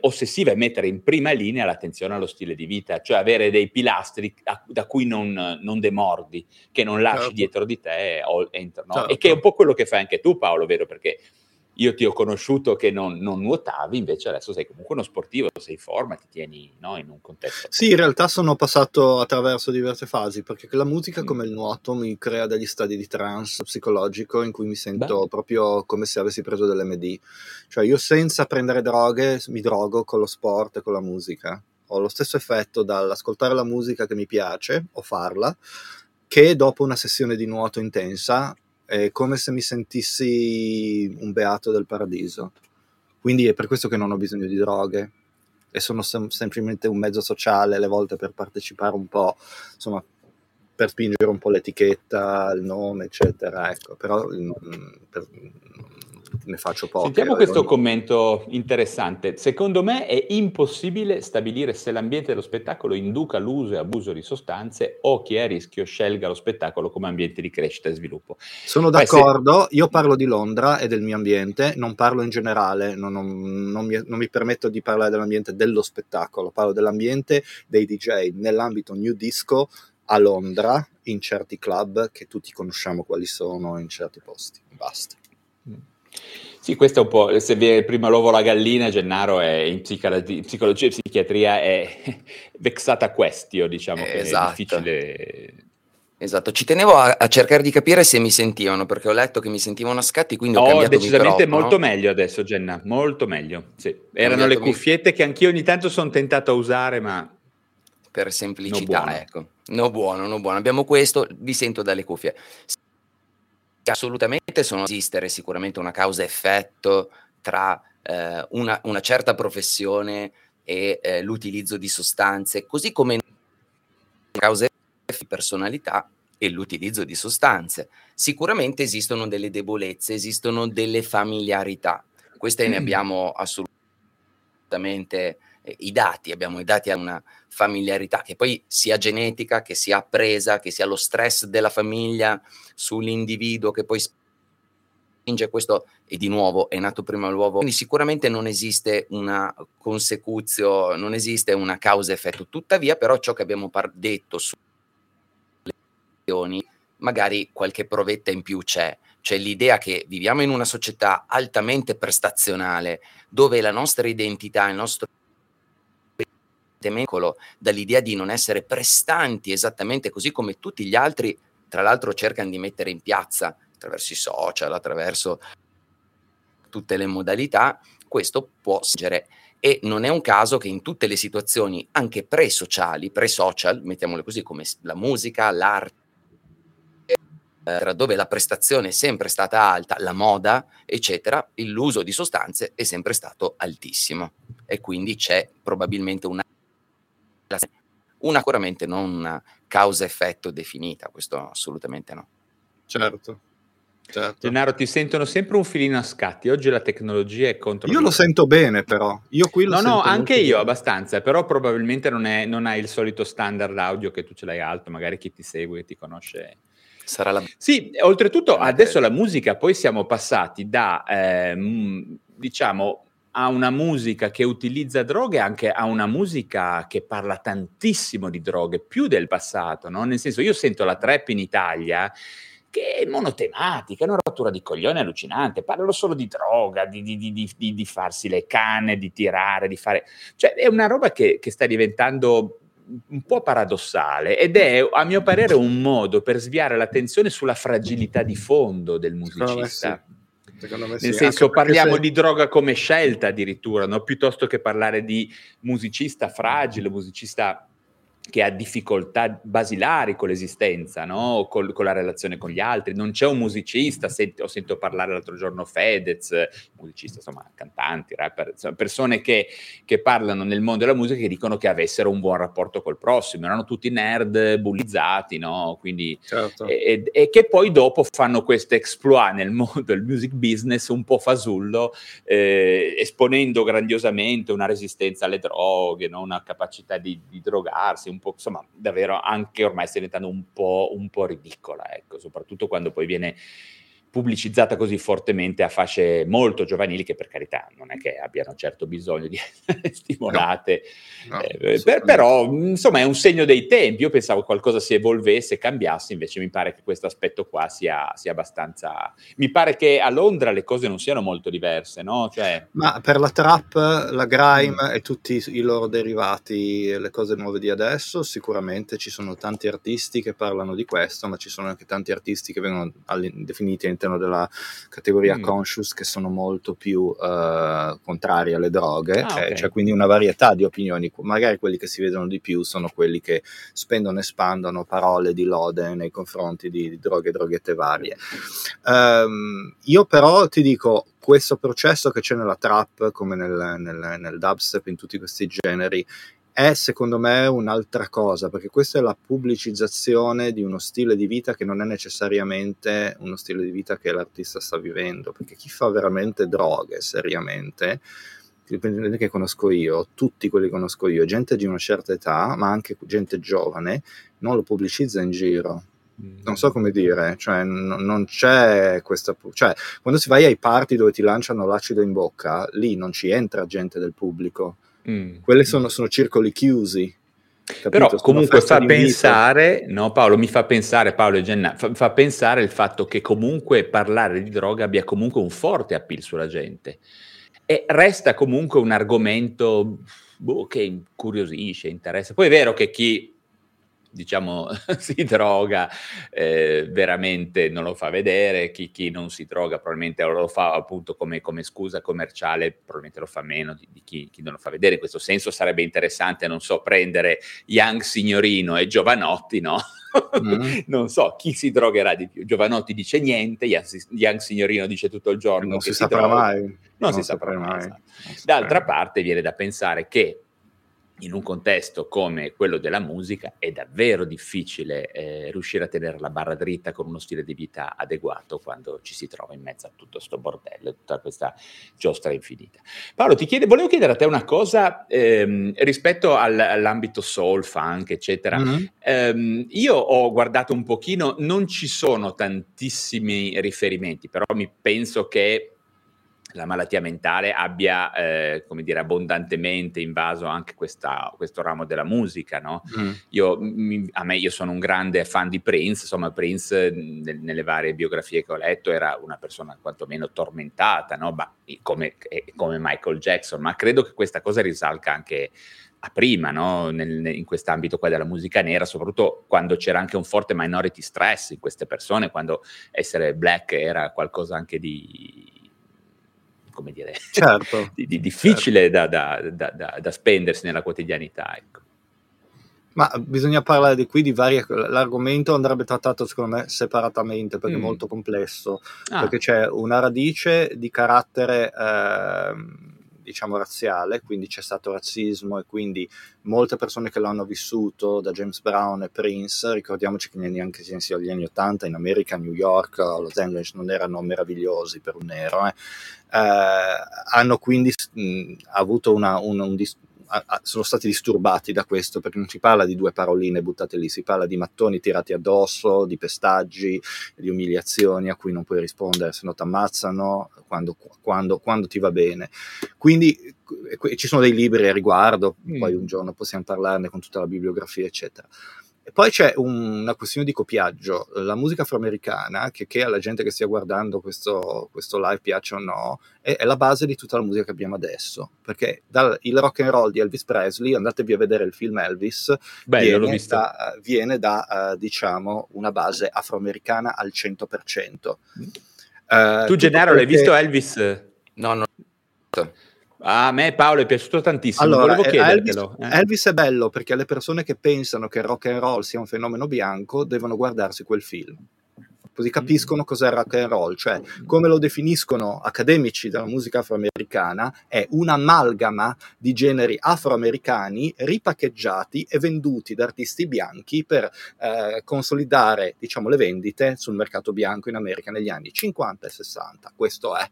ossessiva e mettere in prima linea l'attenzione allo stile di vita, cioè avere dei pilastri a, da cui non, non, demordi, che non lasci certo. dietro di te o, entro, no? certo. e che è un po' quello che fai anche tu Paolo, vero? Perché io ti ho conosciuto che non, non, nuotavi, invece adesso sei comunque uno sportivo, sei in forma, ti tieni no, in un contesto. Sì, in realtà sono passato attraverso diverse fasi, perché la musica, mm. come il nuoto, mi crea degli stadi di trance psicologico in cui mi sento Beh. proprio come se avessi preso dell'MD. Cioè io senza prendere droghe mi drogo con lo sport e con la musica. Ho lo stesso effetto dall'ascoltare la musica che mi piace o farla, che dopo una sessione di nuoto intensa è come se mi sentissi un beato del paradiso. Quindi è per questo che non ho bisogno di droghe e sono sem- semplicemente un mezzo sociale alle volte per partecipare un po', insomma, per spingere un po' l'etichetta, il nome, eccetera. Ecco, però mm, per, ne faccio poco. Sentiamo questo commento interessante. Secondo me è impossibile stabilire se l'ambiente dello spettacolo induca l'uso e abuso di sostanze o chi è a rischio scelga lo spettacolo come ambiente di crescita e sviluppo. Sono d'accordo, se... io parlo di Londra e del mio ambiente, non parlo in generale, non, non, non, mi, non mi permetto di parlare dell'ambiente dello spettacolo, parlo dell'ambiente dei DJ nell'ambito new disco a Londra in certi club che tutti conosciamo quali sono in certi posti. Basta. Sì, questo è un po', se viene prima l'uovo la gallina, Gennaro è in psicologia e psichiatria è [laughs] vexata questio, diciamo, che esatto. è difficile... Esatto, ci tenevo a, a, cercare di capire se mi sentivano, perché ho letto che mi sentivano a scatti, quindi ho oh, cambiato decisamente microfono. molto meglio adesso, Genna, molto meglio. Sì. Erano le cuffiette mi... che anch'io ogni tanto sono tentato a usare, ma... Per semplicità, no ecco. No buono, no buono. Abbiamo questo, vi sento dalle cuffie assolutamente sono esistere sicuramente una causa-effetto tra eh, una, una, certa professione e eh, l'utilizzo di sostanze, così come di personalità e l'utilizzo di sostanze. Sicuramente esistono delle debolezze, esistono delle familiarità. Queste mm. ne abbiamo assolutamente eh, i dati, abbiamo i dati a una familiarità che poi sia genetica, che sia appresa, che sia lo stress della famiglia sull'individuo che poi spinge questo e di nuovo è nato prima l'uovo. Quindi sicuramente non esiste una consecuzio, non esiste una causa-effetto. Tuttavia però ciò che abbiamo par- detto sulle magari qualche provetta in più c'è, cioè l'idea che viviamo in una società altamente prestazionale dove la nostra identità, il nostro dall'idea di non essere prestanti esattamente così come tutti gli altri, tra l'altro cercano di mettere in piazza attraverso i social, attraverso tutte le modalità, questo può essere e non è un caso che in tutte le situazioni anche pre-sociali, pre-social, mettiamole così come la musica, l'arte, dove la prestazione è sempre stata alta, la moda, eccetera, l'uso di sostanze è sempre stato altissimo e quindi c'è probabilmente una una sicuramente non una causa-effetto definita, questo assolutamente no. Certo. Certo. Gennaro, ti sentono sempre un filino a scatti. Oggi la tecnologia è contro. Io lo sento bene, però. Io qui lo no, no, anche io bene. abbastanza. Però probabilmente non, è, non hai il solito standard audio che tu ce l'hai alto. Magari chi ti segue, ti conosce. Sarà la. Sì, oltretutto, adesso la musica, poi siamo passati da eh, diciamo a una musica che utilizza droghe, anche a una musica che parla tantissimo di droghe, più del passato, no? Nel senso, io sento la trap in Italia che è monotematica, è una rottura di coglione allucinante, parlano solo di droga, di, di, di, di, farsi le canne, di tirare, di fare... Cioè è una roba che, che sta diventando un po' paradossale ed è a mio parere un modo per sviare l'attenzione sulla fragilità di fondo del musicista. Nel sì, senso, parliamo se... di droga come scelta addirittura, no? piuttosto che parlare di musicista fragile, musicista che ha difficoltà basilari con l'esistenza, no? con, con, la relazione con gli altri. Non c'è un musicista, senti, ho sentito parlare l'altro giorno Fedez, musicista, insomma, cantanti, rapper, insomma, persone che, che, parlano nel mondo della musica che dicono che avessero un buon rapporto col prossimo, erano tutti nerd, bullizzati, no? Quindi, certo. e, e, che poi dopo fanno questo exploit nel mondo del music business un po' fasullo, eh, esponendo grandiosamente una resistenza alle droghe, no? una capacità di, di drogarsi, un po', insomma, davvero anche ormai sta diventando un po', un po' ridicola, ecco, soprattutto quando poi viene pubblicizzata così fortemente a fasce molto giovanili che per carità non è che abbiano certo bisogno di essere [laughs] stimolate, no, no, eh, per, però insomma è un segno dei tempi, io pensavo qualcosa si evolvesse, cambiasse, invece mi pare che questo aspetto qua sia, sia, abbastanza... Mi pare che a Londra le cose non siano molto diverse, no? Cioè... Ma per la trap, la grime mm. e tutti i loro derivati, le cose nuove di adesso, sicuramente ci sono tanti artisti che parlano di questo, ma ci sono anche tanti artisti che vengono definiti all'interno della categoria mm. conscious che sono molto più uh, contrari alle droghe, ah, okay. c'è quindi una varietà di opinioni, magari quelli che si vedono di più sono quelli che spendono e spandono parole di lode nei confronti di, di droghe e droghette varie. Um, io però ti dico, questo processo che c'è nella trap, come nel, nel, nel dubstep, in tutti questi generi, è secondo me un'altra cosa, perché questa è la pubblicizzazione di uno stile di vita che non è necessariamente uno stile di vita che l'artista sta vivendo, perché chi fa veramente droghe seriamente, dipende che conosco io, tutti quelli che conosco io, gente di una certa età, ma anche gente giovane, non lo pubblicizza in giro. Non so come dire, cioè n- non c'è questa. cioè, quando si vai ai party dove ti lanciano l'acido in bocca, lì non ci entra gente del pubblico Mm. Quelle sono, sono, circoli chiusi. Capito? Però comunque fa pensare, no Paolo, mi fa pensare, Paolo e Genna, fa, fa, pensare il fatto che comunque parlare di droga abbia comunque un forte appeal sulla gente e resta comunque un argomento boh, che incuriosisce, interessa. Poi è vero che chi diciamo, [laughs] si droga, eh, veramente non lo fa vedere, chi, chi, non si droga probabilmente lo fa appunto come, come scusa commerciale, probabilmente lo fa meno di, di chi, chi, non lo fa vedere. In questo senso sarebbe interessante, non so, prendere Young Signorino e Giovanotti, no? Mm. [laughs] non so chi si drogherà di più. Giovanotti dice niente, Young Signorino dice tutto il giorno. Non si saprà mai. Non, non, si saprà mai. mai. Esatto. D'altra parte viene da pensare che in un contesto come quello della musica è davvero difficile eh, riuscire a tenere la barra dritta con uno stile di vita adeguato quando ci si trova in mezzo a tutto questo bordello, tutta questa giostra infinita. Paolo, ti chiede, volevo chiedere a te una cosa ehm, rispetto al, all'ambito soul, funk, eccetera. Mm-hmm. Ehm, io ho guardato un pochino, non ci sono tantissimi riferimenti, però mi penso che la malattia mentale abbia, eh, come dire, abbondantemente invaso anche questa, questo ramo della musica, no? Mm. Io, mi, a me, io sono un grande fan di Prince, insomma Prince nel, nelle varie biografie che ho letto era una persona quantomeno tormentata, no? Ma, come, come, Michael Jackson, ma credo che questa cosa risalga anche a prima, no? nel, in quest'ambito qua della musica nera, soprattutto quando c'era anche un forte minority stress in queste persone, quando essere black era qualcosa anche di come dire, certo, [laughs] di, di difficile certo. da, da, da, da, spendersi nella quotidianità. Ecco. Ma bisogna parlare di qui di varie... L'argomento andrebbe trattato secondo me separatamente perché mm. è molto complesso, ah. perché c'è una radice di carattere... Eh, diciamo razziale, quindi c'è stato razzismo e quindi molte persone che l'hanno vissuto, da James Brown e Prince, ricordiamoci che neanche negli anni 80 in America, New York, Los Angeles non erano meravigliosi per un nero, eh. Eh, hanno quindi mh, avuto una, un, un, sono stati disturbati da questo perché non si parla di due paroline buttate lì, si parla di mattoni tirati addosso, di pestaggi, di umiliazioni a cui non puoi rispondere se no ti ammazzano quando, quando, quando, ti va bene. Quindi ci sono dei libri a riguardo, mm. poi un giorno possiamo parlarne con tutta la bibliografia, eccetera. E poi c'è un, una questione di copiaggio. La musica afroamericana, che, che alla gente che stia guardando questo, questo live piaccia o no, è, è, la base di tutta la musica che abbiamo adesso. Perché dal, il rock and roll di Elvis Presley, andatevi a vedere il film Elvis, Bello, viene da, viene da uh, diciamo, una base afroamericana al 100%. Uh, tu, Gennaro, perché... l'hai visto Elvis? No, no. A me Paolo è piaciuto tantissimo, allora, volevo chiedertelo. Elvis, eh. Elvis, è bello perché le persone che pensano che il rock and roll sia un fenomeno bianco devono guardarsi quel film. Così capiscono mm. cos'è il rock and roll, cioè come lo definiscono accademici della musica afroamericana, è un'amalgama di generi afroamericani ripaccheggiati e venduti da artisti bianchi per eh, consolidare diciamo, le vendite sul mercato bianco in America negli anni 50 e 60. Questo è.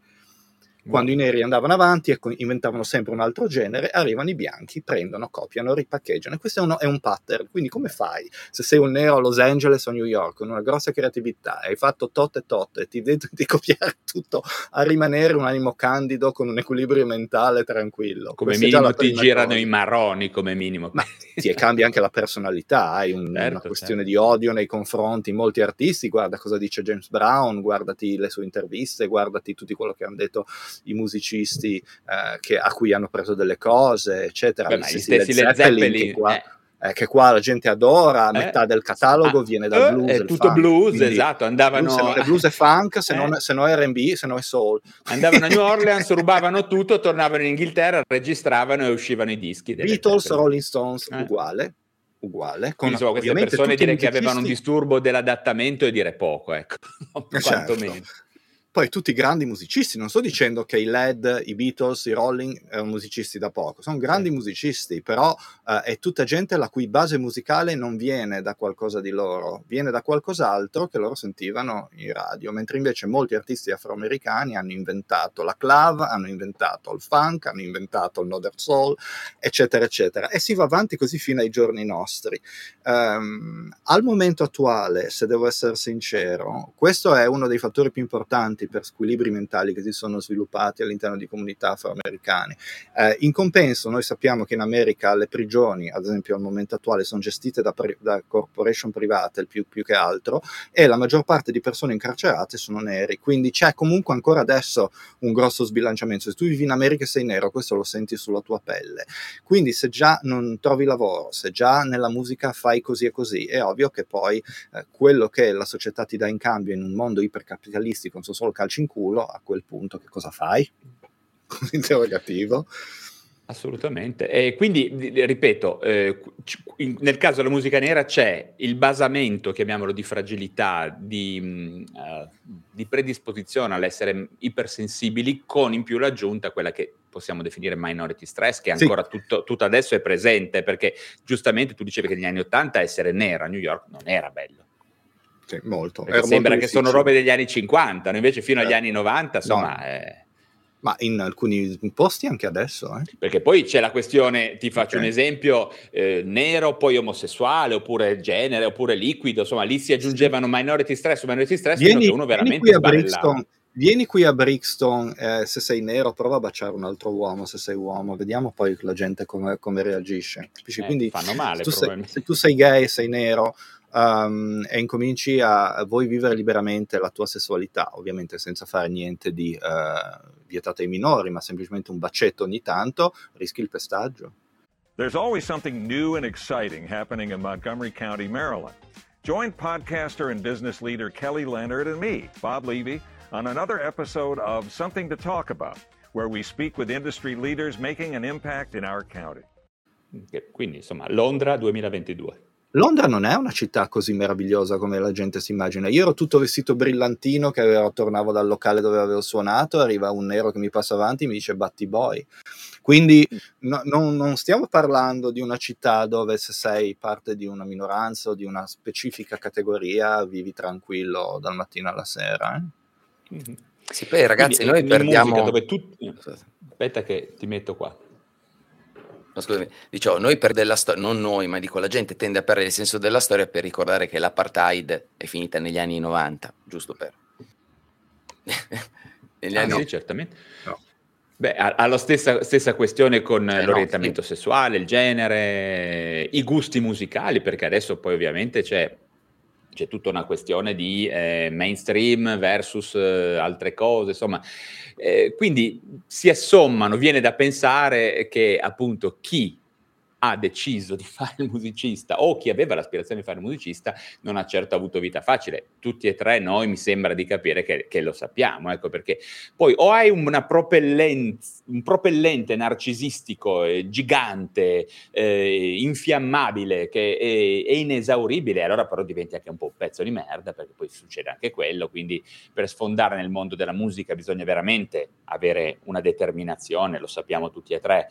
Quando i neri andavano avanti e inventavano sempre un altro genere, arrivano i bianchi, prendono, copiano, ripaccheggiano. E questo è, uno, è, un pattern. Quindi come fai? Se sei un nero a Los Angeles o a New York con una grossa creatività e hai fatto tot e tot e ti vedo [laughs] di copiare tutto a rimanere un animo candido con un equilibrio mentale tranquillo. Come Questa minimo ti girano cosa. i marroni, come minimo. Ma ti cambia anche la personalità, hai un, certo, una questione certo. di odio nei confronti. Molti artisti, guarda cosa dice James Brown, guardati le sue interviste, guardati tutto quello che hanno detto i musicisti eh, che, a cui hanno preso delle cose, eccetera. Beh, gli stessi Led Zeppelin, che qua, eh. Eh, che qua la gente adora, eh. metà del catalogo ah, viene dal blues. È tutto funk. blues, Quindi, esatto. Andavano... Se non è blues e funk, se, non, se non è RB, se non è soul. [laughs] Andavano a New Orleans, rubavano tutto, tornavano in Inghilterra, registravano e uscivano i dischi. Beatles, Rolling Stones, uguale uguale. Con, insomma, queste persone dire che avevano un disturbo dell'adattamento e dire poco, ecco, [laughs] certo. Poi tutti grandi musicisti, non sto dicendo che i Led, i Beatles, i Rolling erano musicisti da poco, sono grandi musicisti, però uh, è tutta gente la cui base musicale non viene da qualcosa di loro, viene da qualcos'altro che loro sentivano in radio, mentre invece molti artisti afroamericani hanno inventato la clav, hanno inventato il funk, hanno inventato il Northern Soul, eccetera, eccetera. E si va avanti così fino ai giorni nostri. Um, al momento attuale, se devo essere sincero, questo è uno dei fattori più importanti per squilibri mentali che si sono sviluppati all'interno di comunità afroamericane. Eh, in compenso, noi sappiamo che in America le prigioni, ad esempio al momento attuale, sono gestite da, da corporation private più, più, che altro e la maggior parte di persone incarcerate sono neri, quindi c'è comunque ancora adesso un grosso sbilanciamento. Se tu vivi in America e sei nero, questo lo senti sulla tua pelle. Quindi se già non trovi lavoro, se già nella musica fai così e così, è ovvio che poi eh, quello che la società ti dà in cambio in un mondo ipercapitalistico, non so solo calci in culo, a quel punto che cosa fai? [laughs] Interrogativo. Assolutamente. E quindi, ripeto, eh, nel caso della musica nera c'è il basamento, chiamiamolo, di fragilità, di, uh, di predisposizione all'essere ipersensibili, con in più l'aggiunta quella che possiamo definire minority stress, che ancora sì. tutto, tutto, adesso è presente, perché giustamente tu dicevi che negli anni Ottanta essere nera a New York non era bello. Sì, molto. sembra molto che sono robe degli anni 50, invece fino agli eh. anni 90, insomma... No. Eh... Ma in alcuni posti anche adesso. Eh? Perché poi c'è la questione, ti faccio okay. un esempio, eh, nero, poi omosessuale, oppure genere, oppure liquido, insomma lì si aggiungevano minority stress minority stress, vieni, che uno veramente vieni Vieni qui a Brixton, eh, se sei nero, prova a baciare un altro uomo, se sei uomo, vediamo poi la gente come, come reagisce. Eh, Quindi, fanno male, tu sei, se tu sei gay, sei nero, um, e incominci a, vuoi vivere liberamente la tua sessualità, ovviamente senza fare niente di uh, vietato ai minori, ma semplicemente un bacetto ogni tanto, rischi il pestaggio. There's always something new and exciting happening in Montgomery County, Maryland. Join podcaster and business leader Kelly Leonard and me, Bob Levy, on another episode of Something to Talk About, where we speak with industry leaders making an impact in our county. Quindi, insomma, Londra 2022. Londra non è una città così meravigliosa come la gente si immagina. Io ero tutto vestito brillantino che avevo, tornavo dal locale dove avevo suonato, arriva un nero che mi passa avanti e mi dice Batti Boy. Quindi no, non, non, stiamo parlando di una città dove se sei parte di una minoranza o di una specifica categoria vivi tranquillo dal mattino alla sera. Eh? Mm-hmm. Sì, poi ragazzi, Quindi, noi perdiamo... Dove tu... Aspetta che ti metto qua no, scusami, dicevo, noi per della storia, non noi, ma dico la gente tende a perdere il senso della storia per ricordare che l'apartheid è finita negli anni 90, giusto per... [laughs] negli ah, anni... Sì, certamente. No. Beh, ha, la stessa, stessa, questione con eh l'orientamento no, sì. sessuale, il genere, i gusti musicali, perché adesso poi ovviamente c'è, c'è tutta una questione di eh, mainstream versus eh, altre cose, insomma. Eh, quindi si assommano, viene da pensare che appunto chi ha deciso di [laughs] fare il musicista o chi aveva l'aspirazione di fare il musicista non ha certo avuto vita facile. Tutti e tre noi mi sembra di capire che, che lo sappiamo, ecco perché poi o hai una propellenza, un propellente narcisistico eh, gigante, eh, infiammabile, che è, è, inesauribile, allora però diventi anche un po' un pezzo di merda perché poi succede anche quello, quindi per sfondare nel mondo della musica bisogna veramente avere una determinazione, lo sappiamo tutti e tre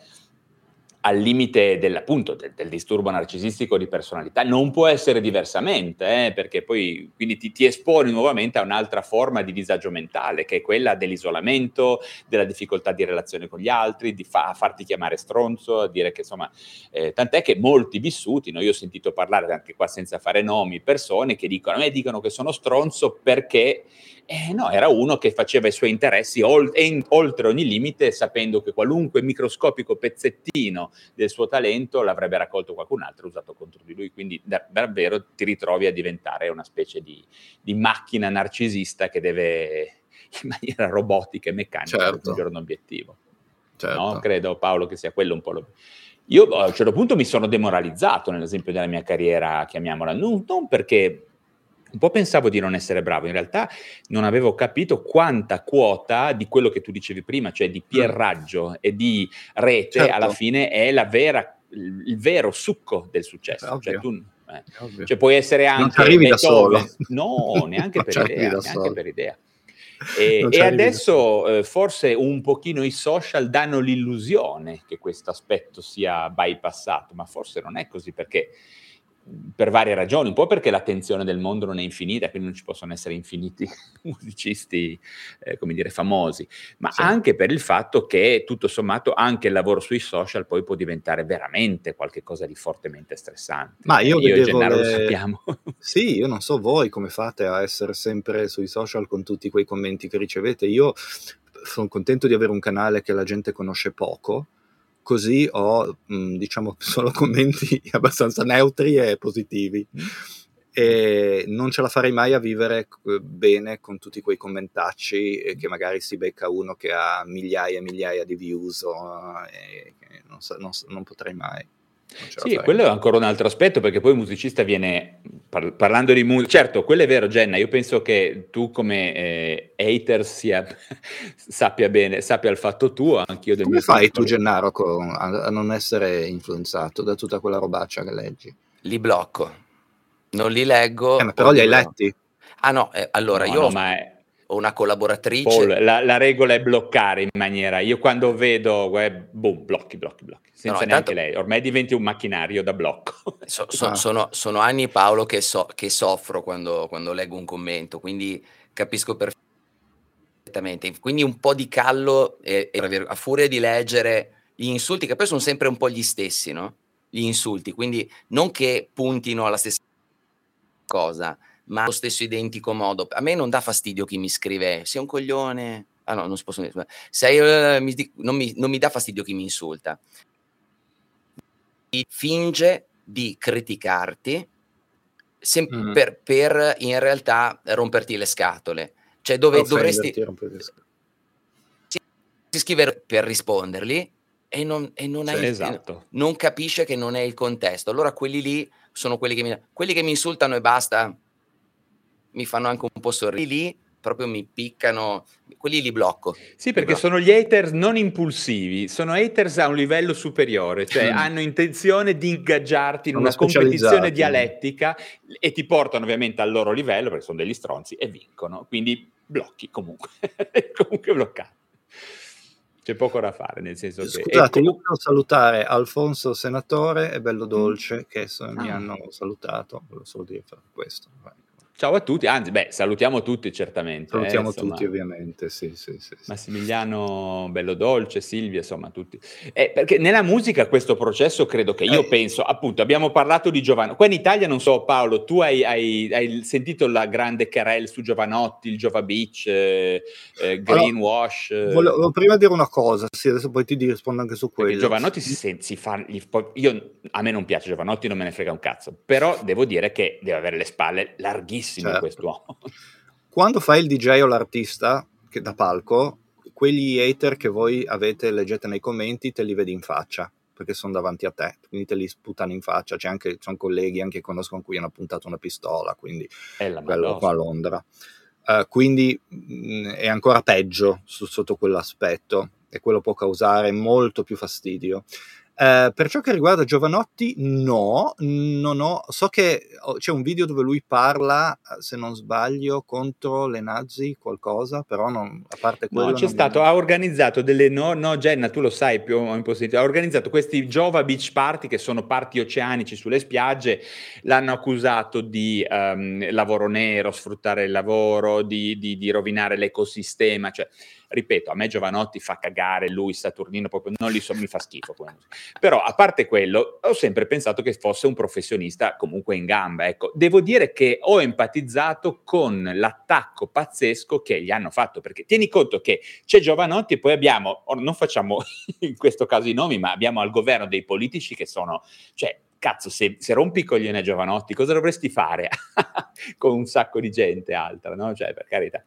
al limite del, appunto, del, del, disturbo narcisistico di personalità. Non può essere diversamente, eh, perché poi quindi ti, ti, esponi nuovamente a un'altra forma di disagio mentale, che è quella dell'isolamento, della difficoltà di relazione con gli altri, di fa, farti chiamare stronzo, a dire che insomma, eh, tant'è che molti vissuti, no, io ho sentito parlare anche qua senza fare nomi, persone che dicono, a me dicono che sono stronzo perché eh, no, era uno che faceva i suoi interessi ol- in- oltre ogni limite, sapendo che qualunque microscopico pezzettino del suo talento l'avrebbe raccolto qualcun altro usato contro di lui. Quindi da- davvero ti ritrovi a diventare una specie di, di macchina narcisista che deve [laughs] in maniera robotica e meccanica certo. raggiungere un obiettivo. Certo. No? Credo Paolo che sia quello un po' lo... Io a un certo punto mi sono demoralizzato nell'esempio della mia carriera, chiamiamola, non, non perché un po' pensavo di non essere bravo, in realtà non avevo capito quanta quota di quello che tu dicevi prima, cioè di pierraggio mm. e di rete, certo. alla fine è la vera, il, vero succo del successo. Cioè, tu, eh, cioè puoi essere anche... Non arrivi da solo. No, [laughs] neanche, per idea, neanche per idea. E, e adesso eh, forse un pochino i social danno l'illusione che questo aspetto sia bypassato, ma forse non è così perché per varie ragioni, un po' perché l'attenzione del mondo non è infinita, quindi non ci possono essere infiniti [laughs] musicisti, eh, come dire, famosi, ma sì. anche per il fatto che tutto sommato anche il lavoro sui social poi può diventare veramente qualcosa di fortemente stressante. Ma io, io e Gennaro le... lo sappiamo. [laughs] Sì, io non so voi come fate a essere sempre sui social con tutti quei commenti che ricevete. Io sono contento di avere un canale che la gente conosce poco, così ho mh, diciamo [laughs] solo commenti abbastanza neutri e positivi mm. e non ce la farei mai a vivere eh, bene con tutti quei commentacci eh, che magari si becca uno che ha migliaia e migliaia di views o, e non, so, non, non potrei mai sì, quello è ancora un altro aspetto perché poi il musicista viene, par- parlando di musica, certo, quello è vero Jenna, io penso che tu come eh, hater sia, [laughs] sappia bene, sappia il fatto tuo, anch'io del come mio fai tu Gennaro con, a, a, non essere influenzato da tutta quella robaccia che leggi? Li blocco, non li leggo. Eh, ma però li hai letti? Ah no, eh, allora no, io... No, ma è o una collaboratrice. Paul, la, la, regola è bloccare in maniera. Io quando vedo web, boom, blocchi, blocchi, blocchi. Senza no, neanche intanto, lei. Ormai diventi un macchinario da blocco. [laughs] So, so, ah. sono, sono, anni, Paolo, che, so, che soffro quando, quando, leggo un commento, quindi capisco perfettamente. Quindi un po' di callo e, e, a furia di leggere gli insulti, che poi sono sempre un po' gli stessi, no? Gli insulti. Quindi non che puntino alla stessa cosa ma allo stesso identico modo. A me non dà fastidio chi mi scrive, sei un coglione. Ah no, non si possono dire. Sei, uh, mi, non, mi, non mi dà fastidio chi mi insulta. Finge di criticarti sem- mm. per, per, in realtà romperti le scatole. Cioè dove dovresti... Si scrive per risponderli e non, e non, hai, esatto. non capisce che non è il contesto. Allora quelli lì sono quelli che mi, quelli che mi insultano e basta, mi fanno anche un po' sorridere. Lì proprio mi piccano, quelli li blocco. Sì, perché blocco. sono gli haters non impulsivi, sono haters a un livello superiore, cioè mm. hanno intenzione di ingaggiarti in una competizione dialettica e ti portano ovviamente al loro livello, perché sono degli stronzi, e vincono. Quindi blocchi comunque, [laughs] comunque bloccati. C'è poco da fare, nel senso che... Scusate, io volevo salutare Alfonso Senatore e Bello mm. Dolce, mm. che so, mi ah. hanno salutato, volevo solo dire questo. Vai. Ciao a tutti, anzi, beh, salutiamo tutti certamente. Salutiamo eh, tutti ovviamente, sì, sì, sì, Massimiliano Bello Dolce, Silvia, insomma tutti. Eh, perché nella musica questo processo credo che io eh. penso, appunto, abbiamo parlato di Giovanotti. Qua in Italia, non so Paolo, tu hai, hai, hai sentito la grande querel su Giovanotti, il Giova Beach, eh, eh Greenwash? Allora, volevo prima dire una cosa, sì, adesso poi ti rispondo anche su quello. Giovanotti si, sente, si fa... Io, a me non piace Giovanotti, non me ne frega un cazzo, però devo dire che deve avere le spalle larghissime bravissimo certo. quest'uomo. [laughs] Quando fai il DJ o l'artista che da palco, quegli hater che voi avete, leggete nei commenti, te li vedi in faccia perché sono davanti a te, quindi te li sputano in faccia. C'è anche, sono colleghi anche che conosco con cui hanno puntato una pistola, quindi quello qua a Londra. Uh, quindi mh, mm, è ancora peggio su, sotto quell'aspetto e quello può causare molto più fastidio. Eh, per ciò che riguarda Giovanotti, no, non ho, so che c'è un video dove lui parla, se non sbaglio, contro le nazi, qualcosa, però non, a parte quello... No, c'è stato, ha organizzato delle, no, no, Jenna, tu lo sai più o meno, ha organizzato questi Jova Beach Party, che sono party oceanici sulle spiagge, l'hanno accusato di um, lavoro nero, sfruttare il lavoro, di, di, di rovinare l'ecosistema, cioè ripeto, a me Giovanotti fa cagare, lui Saturnino proprio non li so, mi fa schifo. Però a parte quello, ho sempre pensato che fosse un professionista comunque in gamba. Ecco, devo dire che ho empatizzato con l'attacco pazzesco che gli hanno fatto, perché tieni conto che c'è Giovanotti e poi abbiamo, non facciamo [laughs] in questo caso i nomi, ma abbiamo al governo dei politici che sono, cioè, cazzo, se, se, rompi i coglioni a Giovanotti, cosa dovresti fare [laughs] con un sacco di gente altra, no? Cioè, per carità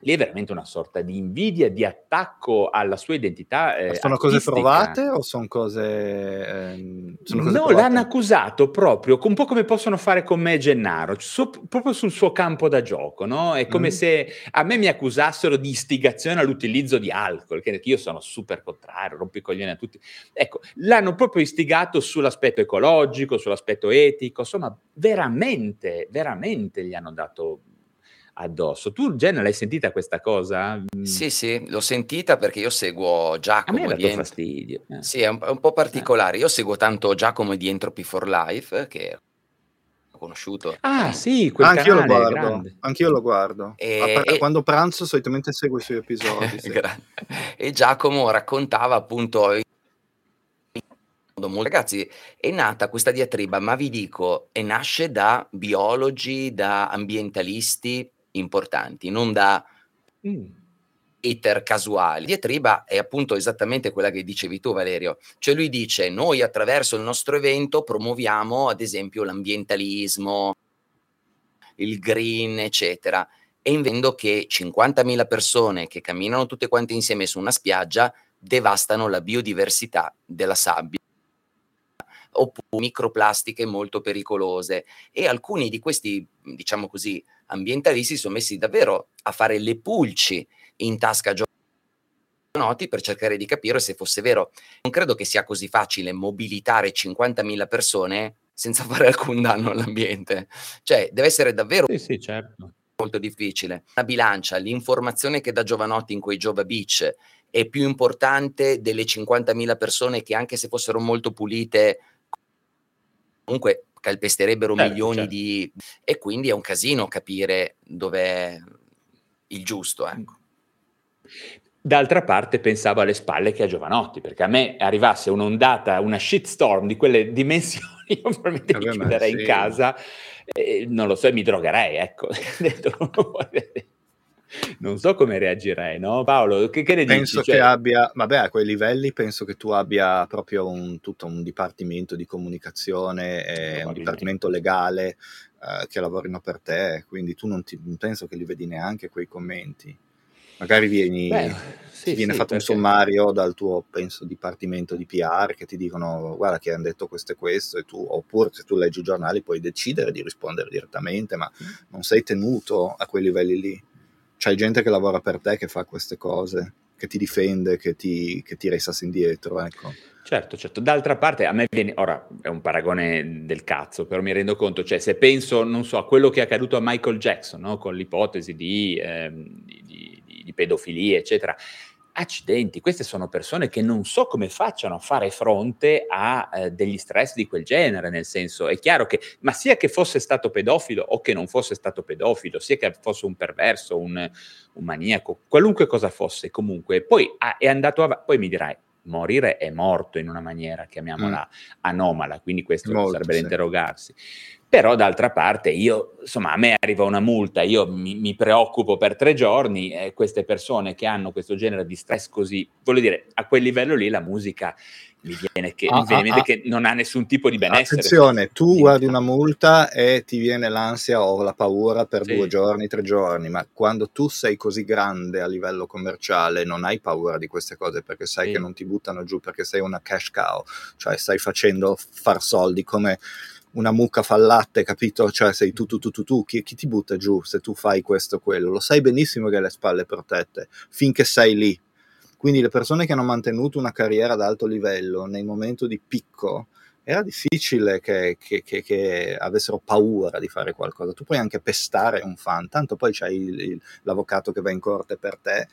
lì è veramente una sorta di invidia, di attacco alla sua identità. Eh, sono cose provate o sono cose. Ehm, sono cose no, provate? l'hanno accusato proprio, un po' come possono fare con me Gennaro, su, proprio sul suo campo da gioco. No? È come mm. se a me mi accusassero di istigazione all'utilizzo di alcol, che io sono super contrario, coglioni a tutti. Ecco, l'hanno proprio istigato sull'aspetto ecologico, sull'aspetto etico, insomma, veramente, veramente gli hanno dato addosso. Tu, Jenna, l'hai sentita questa cosa? Mm. Sì, sì, l'ho sentita perché io seguo Giacomo. A me dato fastidio. Eh. Sì, è un, è un, po' particolare. Io seguo tanto Giacomo di Entropy for Life, che ho conosciuto. Ah, sì, quel Anch'io lo guardo. Anch'io lo guardo. E, e... Quando pranzo solitamente seguo i suoi episodi. [laughs] sì. e Giacomo raccontava appunto ragazzi è nata questa diatriba ma vi dico e nasce da biologi da ambientalisti importanti, non da mm. hater casuali. Diatriba è appunto esattamente quella che dicevi tu Valerio, cioè lui dice noi attraverso il nostro evento promuoviamo ad esempio l'ambientalismo, il green eccetera e invendo che 50.000 persone che camminano tutte quante insieme su una spiaggia devastano la biodiversità della sabbia oppure microplastiche molto pericolose e alcuni di questi diciamo così ambientalisti sono messi davvero a fare le pulci in tasca a Giovanotti per cercare di capire se fosse vero. Non credo che sia così facile mobilitare 50.000 persone senza [laughs] fare alcun danno all'ambiente. Cioè, deve essere davvero sì, sì, certo. molto difficile. La bilancia, l'informazione che dà Giovanotti in quei Giova Beach è più importante delle 50.000 persone che anche se fossero molto pulite comunque calpesterebbero certo, milioni certo. di... e quindi è un casino capire dov'è il giusto. Ecco. D'altra parte pensavo alle spalle che ha Giovanotti, perché a me arrivasse un'ondata, una shitstorm di quelle dimensioni, [laughs] io probabilmente mi chiuderei sì. in casa, e, non lo so, e mi drogherei, ecco. [laughs] non so come reagirei, no? Paolo, che, che ne penso dici? Cioè... che abbia, vabbè, a quei livelli penso che tu abbia proprio un, tutto un dipartimento di comunicazione, e un dipartimento legale uh, che lavorino per te, quindi tu non, ti, non penso che li vedi neanche quei commenti. Magari vieni, Beh, sì, viene sì, fatto perché... un sommario dal tuo, penso, dipartimento di PR che ti dicono guarda che hanno detto questo e questo e tu, oppure se tu leggi i giornali puoi decidere di rispondere direttamente, ma mm. non sei tenuto a quei livelli lì c'hai gente che lavora per te che fa queste cose, che ti difende, che ti, che ti resta indietro, ecco. Certo, certo. D'altra parte a me viene, ora è un paragone del cazzo, però mi rendo conto, cioè se penso, non so, a quello che è accaduto a Michael Jackson, no? con l'ipotesi di, ehm, di, di, di pedofilia, eccetera, accidenti, queste sono persone che non so come facciano a fare fronte a eh, degli stress di quel genere, nel senso è chiaro che, ma sia che fosse stato pedofilo o che non fosse stato pedofilo, sia che fosse un perverso, un, un maniaco, qualunque cosa fosse, comunque, poi ah, è andato avanti, poi mi dirai, morire è morto in una maniera, chiamiamola mm. anomala, quindi questo Molto, sarebbe sì. da interrogarsi. Però d'altra parte io, insomma, a me arriva una multa, io mi, mi preoccupo per tre giorni e queste persone che hanno questo genere di stress così, voglio dire, a quel livello lì la musica mi viene, che, ah, mi viene ah, ah, che non ha nessun tipo di benessere. Attenzione, tu guardi una multa e ti viene l'ansia o la paura per sì. due giorni, tre giorni, ma quando tu sei così grande a livello commerciale non hai paura di queste cose perché sai sì. che non ti buttano giù perché sei una cash cow, cioè stai facendo far soldi come una mucca fa il latte, capito? Cioè sei tu, tu, tu, tu, tu, chi, chi ti butta giù se tu fai questo o quello? Lo sai benissimo che hai le spalle protette, finché sei lì. Quindi le persone che hanno mantenuto una carriera ad alto livello nel momento di picco, era difficile che, che, che, che, avessero paura di fare qualcosa. Tu puoi anche pestare un fan, tanto poi c'hai il, il, l'avvocato che va in corte per te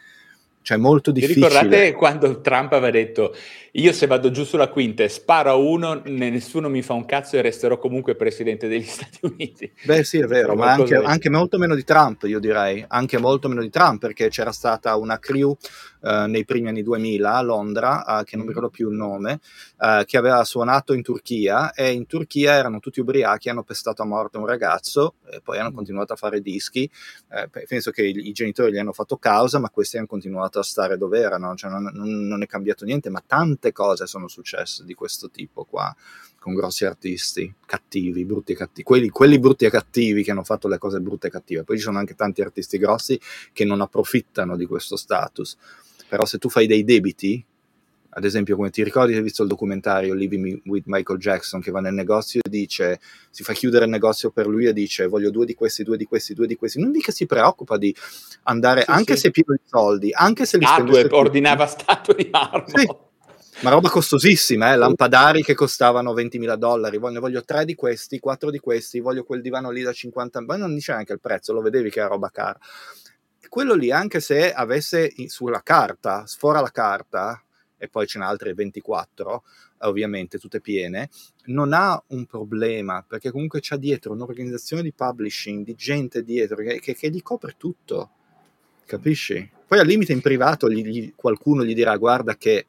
cioè molto difficile. Vi ricordate quando Trump aveva detto io se vado giù sulla quinta e sparo a uno, nessuno mi fa un cazzo e resterò comunque presidente degli [laughs] Stati Uniti? Beh sì, è vero, ma anche, anche, molto meno di Trump, io direi, anche molto meno di Trump, perché c'era stata una crew uh, nei primi anni 2000 a Londra, uh, che non mi mm. ricordo più il nome, uh, che aveva suonato in Turchia e in Turchia erano tutti ubriachi, hanno pestato a morte un ragazzo e poi hanno mm. continuato a fare dischi. penso che i, i genitori gli hanno fatto causa, ma questi hanno continuato a stare dove erano, cioè non, non, non, è cambiato niente, ma tante cose sono successe di questo tipo qua, con grossi artisti, cattivi, brutti e cattivi, quelli, quelli brutti e cattivi che hanno fatto le cose brutte e cattive, poi ci sono anche tanti artisti grossi che non approfittano di questo status, però se tu fai dei debiti, ad esempio, come ti ricordi, hai visto il documentario Living with Michael Jackson che va nel negozio e dice, si fa chiudere il negozio per lui e dice voglio due di questi, due di questi, due di questi. Non mica si preoccupa di andare, sì, anche sì. se pieno di soldi, anche se li statue, ordinava statue di marmo. Sì. Ma roba costosissima, eh? lampadari che costavano 20.000 dollari, ne voglio tre di questi, quattro di questi, voglio quel divano lì da 50, ma non dice neanche il prezzo, lo vedevi che era roba cara. Quello lì, anche se avesse sulla carta, sfora la carta, e poi ce n'è altre 24, ovviamente tutte piene, non ha un problema perché comunque c'è dietro un'organizzazione di publishing, di gente dietro che, che, che gli copre tutto, capisci? Poi al limite in privato gli, gli, qualcuno gli dirà guarda che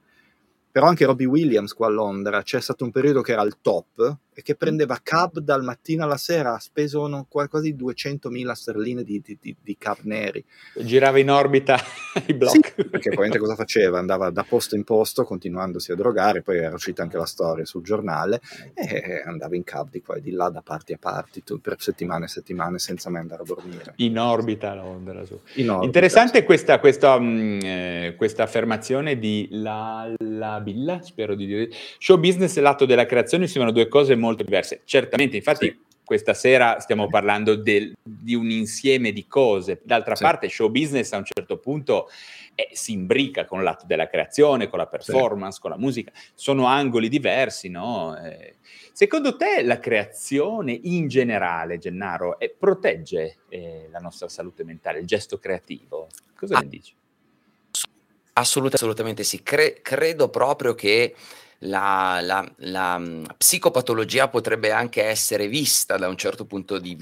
però anche Robbie Williams qua a Londra c'è stato un periodo che era al top e che prendeva cab dal mattino alla sera, ha speso quasi 200.000 sterline di, di, di, cab neri. Girava in orbita [laughs] i blocchi. Sì, perché probabilmente cosa faceva? Andava da posto in posto continuandosi a drogare, poi era uscita anche la storia sul giornale e andava in cab di qua e di là, da parti a parti, per settimane e settimane senza mai andare a dormire. In orbita Londra. Su. In orbita, Interessante sì. questa, questa, um, eh, questa, affermazione di la, la Billa, spero di dire. Show business e l'atto della creazione sono due cose molto molto diverse. Certamente, infatti, sì. questa sera stiamo parlando del, di un insieme di cose. D'altra sì. parte, show business a un certo punto eh, si imbrica con l'atto della creazione, con la performance, sì. con la musica. Sono angoli diversi, no? Eh, secondo te la creazione in generale, Gennaro, eh, protegge eh, la nostra salute mentale, il gesto creativo? Cosa ah. ne dici? Assolutamente, assolutamente sì. Cre- credo proprio che la, la, la mm, psicopatologia potrebbe anche essere vista da un certo punto di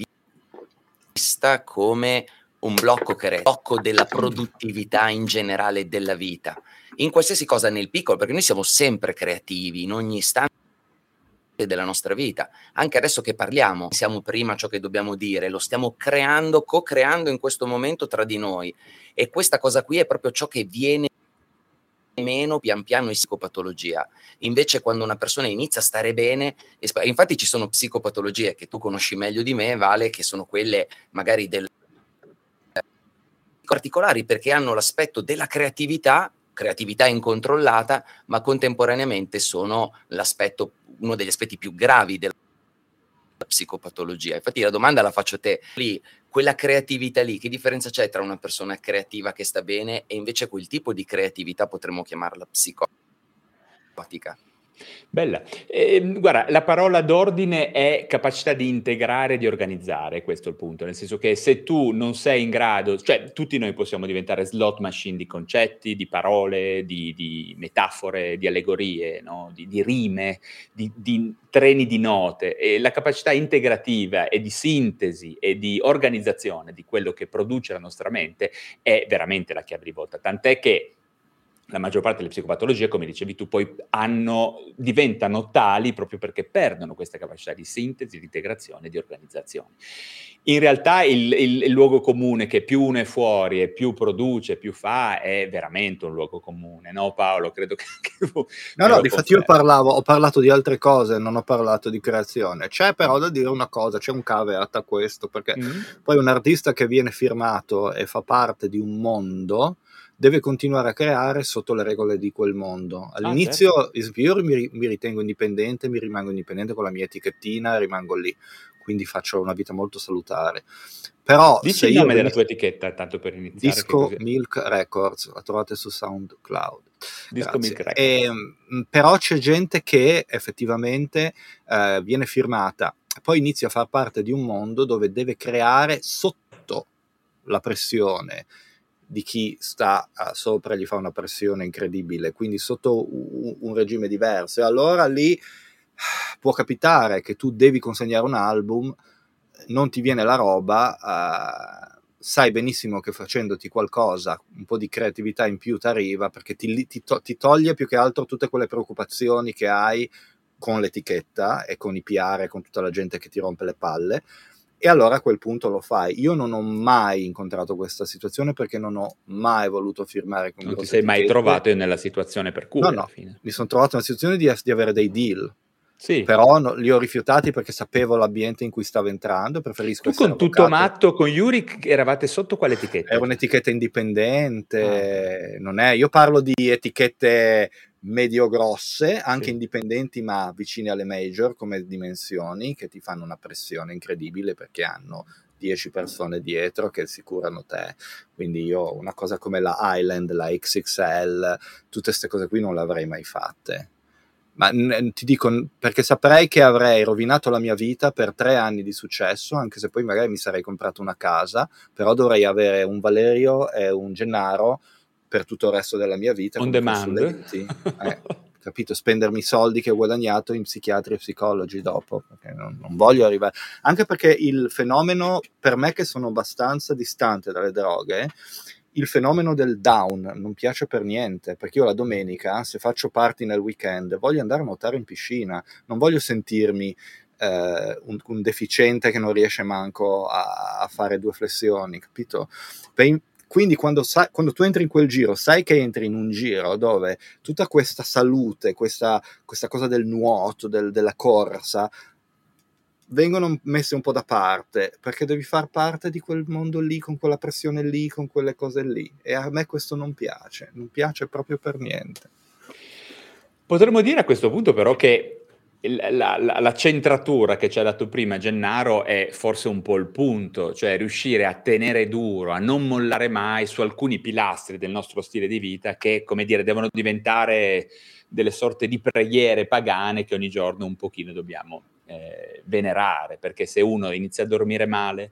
vista come un blocco che blocco della produttività in generale della vita, in qualsiasi cosa nel piccolo, perché noi siamo sempre creativi in ogni istante della nostra vita. Anche adesso che parliamo, siamo prima ciò che dobbiamo dire, lo stiamo creando, co-creando in questo momento tra di noi. E questa cosa qui è proprio ciò che viene meno pian piano in psicopatologia. Invece quando una persona inizia a stare bene, infatti ci sono psicopatologie che tu conosci meglio di me, Vale, che sono quelle magari del particolari perché hanno l'aspetto della creatività, creatività incontrollata, ma contemporaneamente sono uno degli aspetti più gravi della psicopatologia. Infatti la domanda la faccio a te, lì, quella creatività lì, che differenza c'è tra una persona creativa che sta bene e invece quel tipo di creatività potremmo chiamarla psicopatica? Bella. Eh, guarda, la parola d'ordine è capacità di integrare, di organizzare, questo è il punto, nel senso che se tu non sei in grado, cioè tutti noi possiamo diventare slot machine di concetti, di parole, di, di metafore, di allegorie, no? di, di, rime, di, di treni di note e la capacità integrativa e di sintesi e di organizzazione di quello che produce la nostra mente è veramente la chiave di volta, tant'è che la maggior parte delle psicopatologie, come dicevi tu, poi hanno, diventano tali proprio perché perdono questa capacità di sintesi, di integrazione, di organizzazione. In realtà il, il, il, luogo comune che più uno è fuori e più produce, più fa, è veramente un luogo comune, no Paolo? Credo che... che no, no, infatti io parlavo, ho parlato di altre cose, non ho parlato di creazione. C'è però da dire una cosa, c'è un caveat a questo, perché mm-hmm. poi un artista che viene firmato e fa parte di un mondo deve continuare a creare sotto le regole di quel mondo. Ah, All'inizio, ah, certo. io mi, mi, ritengo indipendente, mi rimango indipendente con la mia etichettina, rimango lì, quindi faccio una vita molto salutare. Però Dici il nome della tua etichetta, tanto per iniziare. Disco Milk Records, la trovate su SoundCloud. Disco Milk Records. E, ehm, però c'è gente che effettivamente eh, viene firmata, poi inizia a far parte di un mondo dove deve creare sotto la pressione di chi sta uh, sopra gli fa una pressione incredibile, quindi sotto un, regime diverso. E allora lì [sighs] può capitare che tu devi consegnare un album, non ti viene la roba, uh, sai benissimo che facendoti qualcosa, un po' di creatività in più ti arriva perché ti, ti, to- ti toglie più che altro tutte quelle preoccupazioni che hai con l'etichetta e con i PR e con tutta la gente che ti rompe le palle e allora a quel punto lo fai. Io non ho mai incontrato questa situazione perché non ho mai voluto firmare con Non ti sei mai trovato nella situazione per cui no, no. mi sono trovato nella situazione di, di avere dei deal. Sì. Però no, li ho rifiutati perché sapevo l'ambiente in cui stavo entrando. Preferisco tu con tutto matto, con Yuri eravate sotto quale etichetta? Era un'etichetta indipendente, ah. non è, io parlo di etichette medio-grosse, anche sì. indipendenti ma vicine alle major come dimensioni, che ti fanno una pressione incredibile perché hanno 10 persone dietro che si curano te. Quindi io una cosa come la Island, la XXL, tutte queste cose qui non le avrei mai fatte. Ma n- ti dico perché saprei che avrei rovinato la mia vita per tre anni di successo, anche se poi magari mi sarei comprato una casa, però dovrei avere un Valerio e un Gennaro per tutto il resto della mia vita. On demand. [laughs] Eh, capito? Spendermi i soldi che ho guadagnato in psichiatri e psicologi dopo, perché non, non, voglio arrivare. Anche perché il fenomeno, per me che sono abbastanza distante dalle droghe, il fenomeno del down non piace per niente, perché io la domenica, se faccio party nel weekend, voglio andare a nuotare in piscina, non voglio sentirmi eh, un, un, deficiente che non riesce manco a, a fare due flessioni, capito? Per, quindi quando, sa- quando, tu entri in quel giro, sai che entri in un giro dove tutta questa salute, questa, questa cosa del nuoto, del, della corsa, vengono messe un po' da parte perché devi far parte di quel mondo lì, con quella pressione lì, con quelle cose lì. E a me questo non piace, non piace proprio per niente. Potremmo dire a questo punto però che la, la, la, centratura che ci ha dato prima Gennaro è forse un po' il punto, cioè riuscire a tenere duro, a non mollare mai su alcuni pilastri del nostro stile di vita che, come dire, devono diventare delle sorte di preghiere pagane che ogni giorno un pochino dobbiamo eh, venerare, perché se uno inizia a dormire male,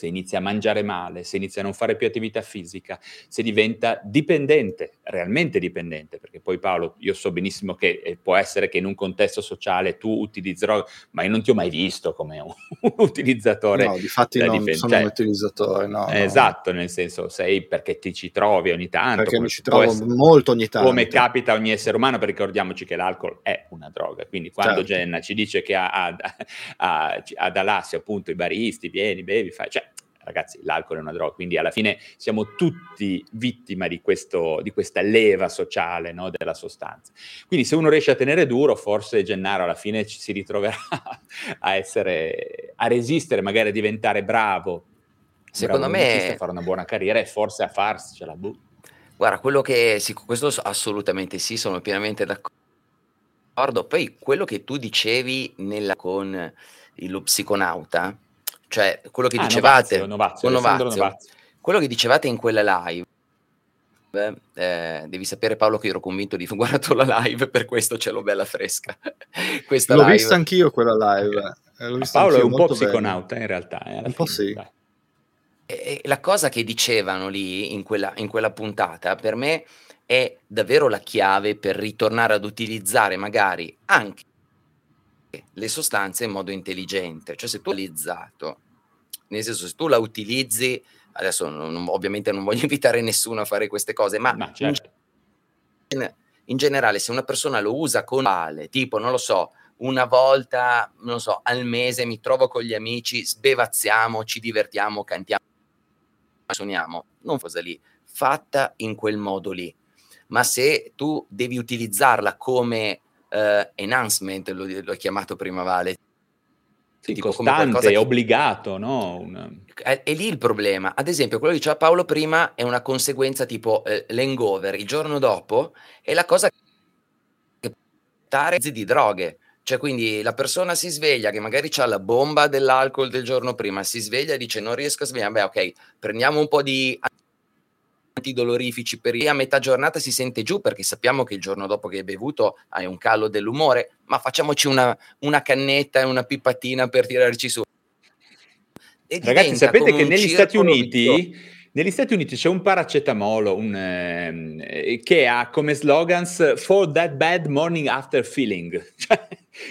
se inizia a mangiare male, se inizia a non fare più attività fisica, se diventa dipendente, realmente dipendente, perché poi Paolo, io so benissimo che eh, può essere che in un contesto sociale tu utilizzi droga, ma io non ti ho mai visto come un, un [laughs] utilizzatore. No, di fatti non dipend- sono cioè, un utilizzatore, no, Esatto, nel senso sei perché ti ci trovi ogni tanto. Perché mi ci trovo essere, molto ogni tanto. Come capita a ogni essere umano, perché ricordiamoci che l'alcol è una droga, quindi quando certo. Jenna ci dice che ad Alassio appunto i baristi, vieni, bevi, fai... Cioè, ragazzi, l'alcol è una droga, quindi alla fine siamo tutti vittima di, questo, di questa leva sociale no, della sostanza. Quindi se uno riesce a tenere duro, forse Gennaro alla fine ci si ritroverà [laughs] a essere, a resistere, magari a diventare bravo. Secondo bravo me... A fare una buona carriera e forse a farsela. Boh. Guarda, quello che... Sì, questo assolutamente sì, sono pienamente d'accordo. Poi quello che tu dicevi nella, con lo psiconauta, cioè quello che ah, dicevate Novazio, Novazio, Novazio, Novazio, quello che dicevate in quella live eh, devi sapere Paolo che ero convinto di [laughs] guardato la live, per questo ce l'ho bella fresca. [laughs] Questa L'ho live. vista anch'io quella live. Eh, Paolo è un po' psiconauta bene. in realtà. Eh, un fine, po' sì. E la cosa che dicevano lì in quella, in quella puntata per me è davvero la chiave per ritornare ad utilizzare magari anche le sostanze in modo intelligente. Cioè se tu hai utilizzato, nel senso se tu la utilizzi, adesso non, ovviamente non voglio [laughs] invitare nessuno a fare queste cose, ma, ma certo. in, in, generale se una persona lo usa con male, tipo non lo so, una volta, non so, al mese mi trovo con gli amici, sbevazziamo, ci divertiamo, cantiamo, suoniamo, non cosa lì, fatta in quel modo lì. Ma se tu devi utilizzarla come uh, enhancement, lo, l'ho chiamato prima Vale, sì, tipo costante, che... obbligato, no? Una... È, è, lì il problema. Ad esempio, quello che diceva Paolo prima è una conseguenza tipo eh, l'hangover il giorno dopo è la cosa che portare di droghe. Cioè, quindi la persona si sveglia che magari ha la bomba dell'alcol del giorno prima, si sveglia e dice non riesco a svegliare, beh ok, prendiamo un po' di antidolorifici per a metà giornata si sente giù perché sappiamo che il giorno dopo che hai bevuto hai un calo dell'umore, ma facciamoci una, una cannetta e una pipatina per tirarci su. E Ragazzi, sapete che negli Stati Uniti... Negli Stati Uniti c'è un paracetamolo un, eh, che ha come slogans For that bad morning after feeling. [laughs] Cioè,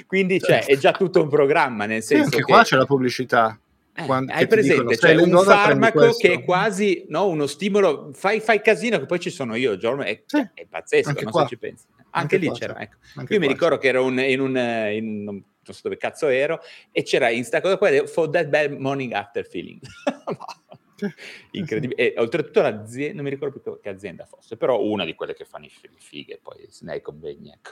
quindi cioè, è già tutto un programma, nel senso sì, anche che... qua c'è la pubblicità. Eh, quando, hai presente? Dicono, cioè, un farmaco che è quasi no, uno stimolo, fai, fai, casino che poi ci sono io, Giorgio, è, sì, è pazzesco, non qua. so ci pensi. Anche, anche lì c'era, ecco. Anche io mi ricordo che ero un, in un, in, non so dove cazzo ero, e c'era in sta cosa qua, for that bad morning after feeling. [laughs] Incredibile. E oltretutto l'azienda, non mi ricordo più che azienda fosse, però una di quelle che fanno i fighe, poi se ne hai convegni, ecco.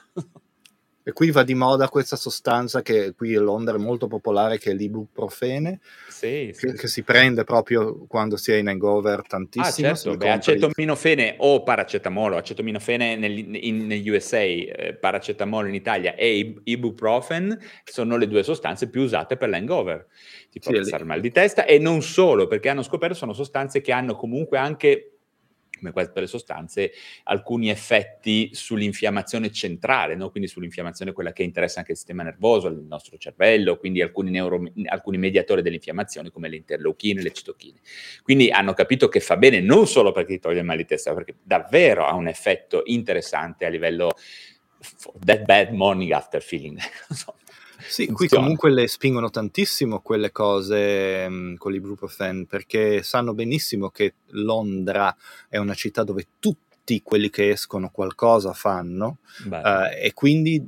E qui va di moda questa sostanza che qui a Londra è molto popolare, che è l'ibuprofene, sì, sì, che, si prende proprio quando si è in hangover tantissimo. Ah, certo, Beh, acetaminofene o paracetamolo, acetaminofene negli USA, eh, paracetamolo in Italia e ibuprofen sono le due sostanze più usate per l'hangover, tipo sì, per il mal di testa, e non solo, perché hanno scoperto sono sostanze che hanno comunque anche come le sostanze, alcuni effetti sull'infiammazione centrale, no? quindi sull'infiammazione quella che interessa anche il sistema nervoso, il nostro cervello, quindi alcuni, neuro, alcuni mediatori dell'infiammazione come le interleuchine, le citochine. Quindi hanno capito che fa bene non solo perché ti toglie il mal di testa, perché davvero ha un effetto interessante a livello that bad morning after feeling. [laughs] Sì, qui comunque le spingono tantissimo quelle cose mh, mm, con l'ibuprofen perché sanno benissimo che Londra è una città dove tutti quelli che escono qualcosa fanno uh, e quindi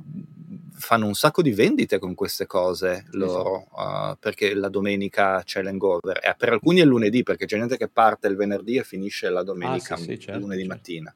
fanno un sacco di vendite con queste cose loro uh, perché la domenica c'è l'hangover e per alcuni è lunedì perché c'è gente che parte il venerdì e finisce la domenica ah, sì, sì, certo, lunedì certo. mattina.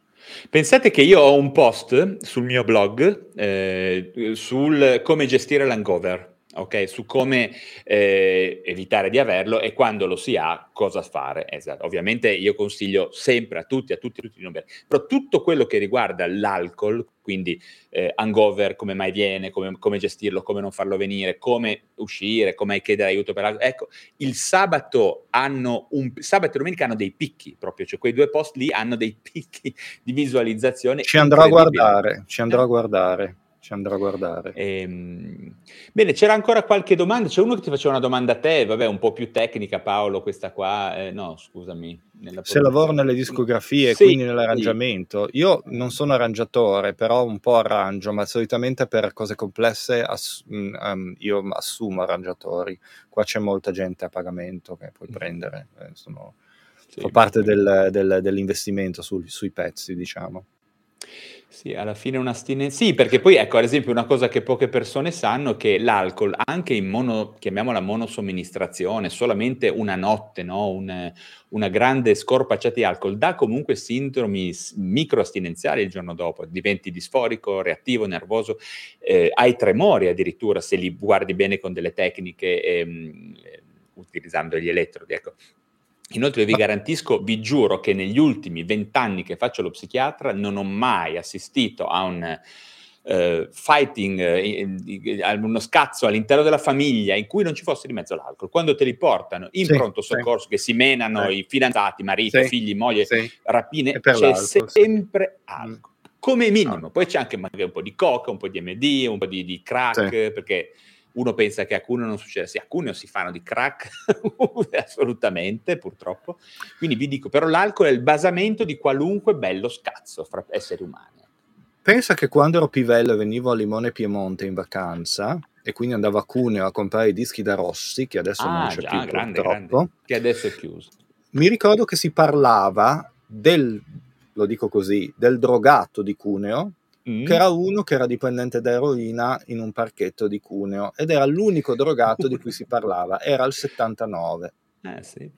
Pensate che io ho un post sul mio blog eh, sul come gestire l'hangover ok? Su come eh, evitare di averlo e quando lo si ha, cosa fare. Esatto. Ovviamente io consiglio sempre a tutti, a tutti, a tutti di non bere, però tutto quello che riguarda l'alcol, quindi eh, hangover, come mai viene, come, come, gestirlo, come non farlo venire, come uscire, come chiedere aiuto per l'alcol. Ecco, il sabato hanno un sabato e domenica hanno dei picchi proprio, cioè quei due post lì hanno dei [laughs] picchi di visualizzazione. Ci andrò a guardare, ci andrò a guardare ci andrò a guardare. Ehm, bene, c'era ancora qualche domanda? C'è uno che ti faceva una domanda a te, vabbè, un po' più tecnica, Paolo, questa qua. Eh, no, scusami. Se lavoro nelle discografie, sì, quindi nell'arrangiamento, sì. io non sono arrangiatore, però un po' arrangio, ma solitamente per cose complesse ass- um, io assumo arrangiatori. Qua c'è molta gente a pagamento che puoi mm. prendere, eh, sono, sì, fa parte del, del, dell'investimento su, sui pezzi, diciamo. Sì, alla fine un'astinenza. Sì, perché poi, ecco, ad esempio, una cosa che poche persone sanno è che l'alcol, anche in mono, chiamiamola monosomministrazione, solamente una notte, no? Un, una grande scorpacciata di alcol, dà comunque sindromi microastinenziali il giorno dopo. Diventi disforico, reattivo, nervoso, eh, hai tremori addirittura se li guardi bene con delle tecniche, ehm, utilizzando gli elettrodi. Ecco, Inoltre vi garantisco, vi giuro che negli ultimi vent'anni che faccio lo psichiatra non ho mai assistito a un uh, fighting, uh, uno scazzo all'interno della famiglia in cui non ci fosse di mezzo l'alcol. Quando te li portano in sì, pronto soccorso, sì. che si menano sì. i fidanzati, marito, figli, moglie, rapine, c'è sempre alcol. Come minimo, poi c'è anche magari un po' di coca, un po' di MD, un po' di, di crack, perché uno pensa che a Cuneo non succeda, sì, a Cuneo si fanno di crack, [laughs] assolutamente, purtroppo. Quindi vi dico, però l'alcol è il basamento di qualunque bello scazzo fra esseri umani. Pensa che quando ero pivello e venivo a Limone Piemonte in vacanza, e quindi andavo a Cuneo a comprare i dischi da Rossi, che adesso ah, non c'è già, più grande, purtroppo. Grande, che adesso è chiuso. Mi ricordo che si parlava del, lo dico così, del drogato di Cuneo, mm. che era uno che era dipendente da eroina in un parchetto di Cuneo ed era l'unico drogato di cui si parlava, era il 79. Eh sì,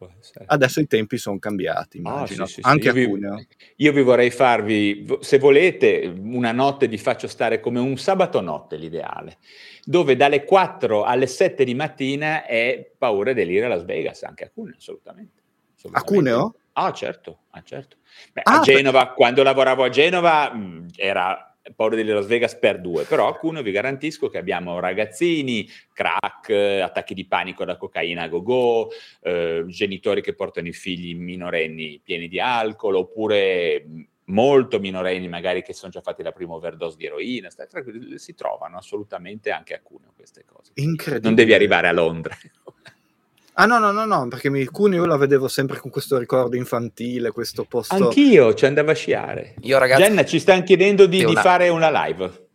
Adesso i tempi sono cambiati, ah, immagino, oh, sì, sì, anche a Cuneo. Io vi vorrei farvi, se volete, una notte vi faccio stare come un sabato notte l'ideale, dove dalle 4 alle 7 di mattina è paura e delirio a Las Vegas, anche a Cuneo, assolutamente. assolutamente. A Cuneo? Ah, certo, ah, certo. Beh, ah, a Genova, beh. quando lavoravo a Genova, mh, era paura di Las Vegas per due, però alcune vi garantisco che abbiamo ragazzini, crack, attacchi di panico da cocaina a go-go, eh, genitori che portano i figli minorenni pieni di alcol, oppure molto minorenni magari che sono già fatti la prima overdose di eroina, si trovano assolutamente anche a Cuneo queste cose. Incredibile. Non devi arrivare a Londra. Ah no, no, no, no, perché mi, Cuneo io la vedevo sempre con questo ricordo infantile, questo posto... Anch'io ci andavo a sciare. Io ragazzi... Jenna ci stanno chiedendo di, una... di fare una live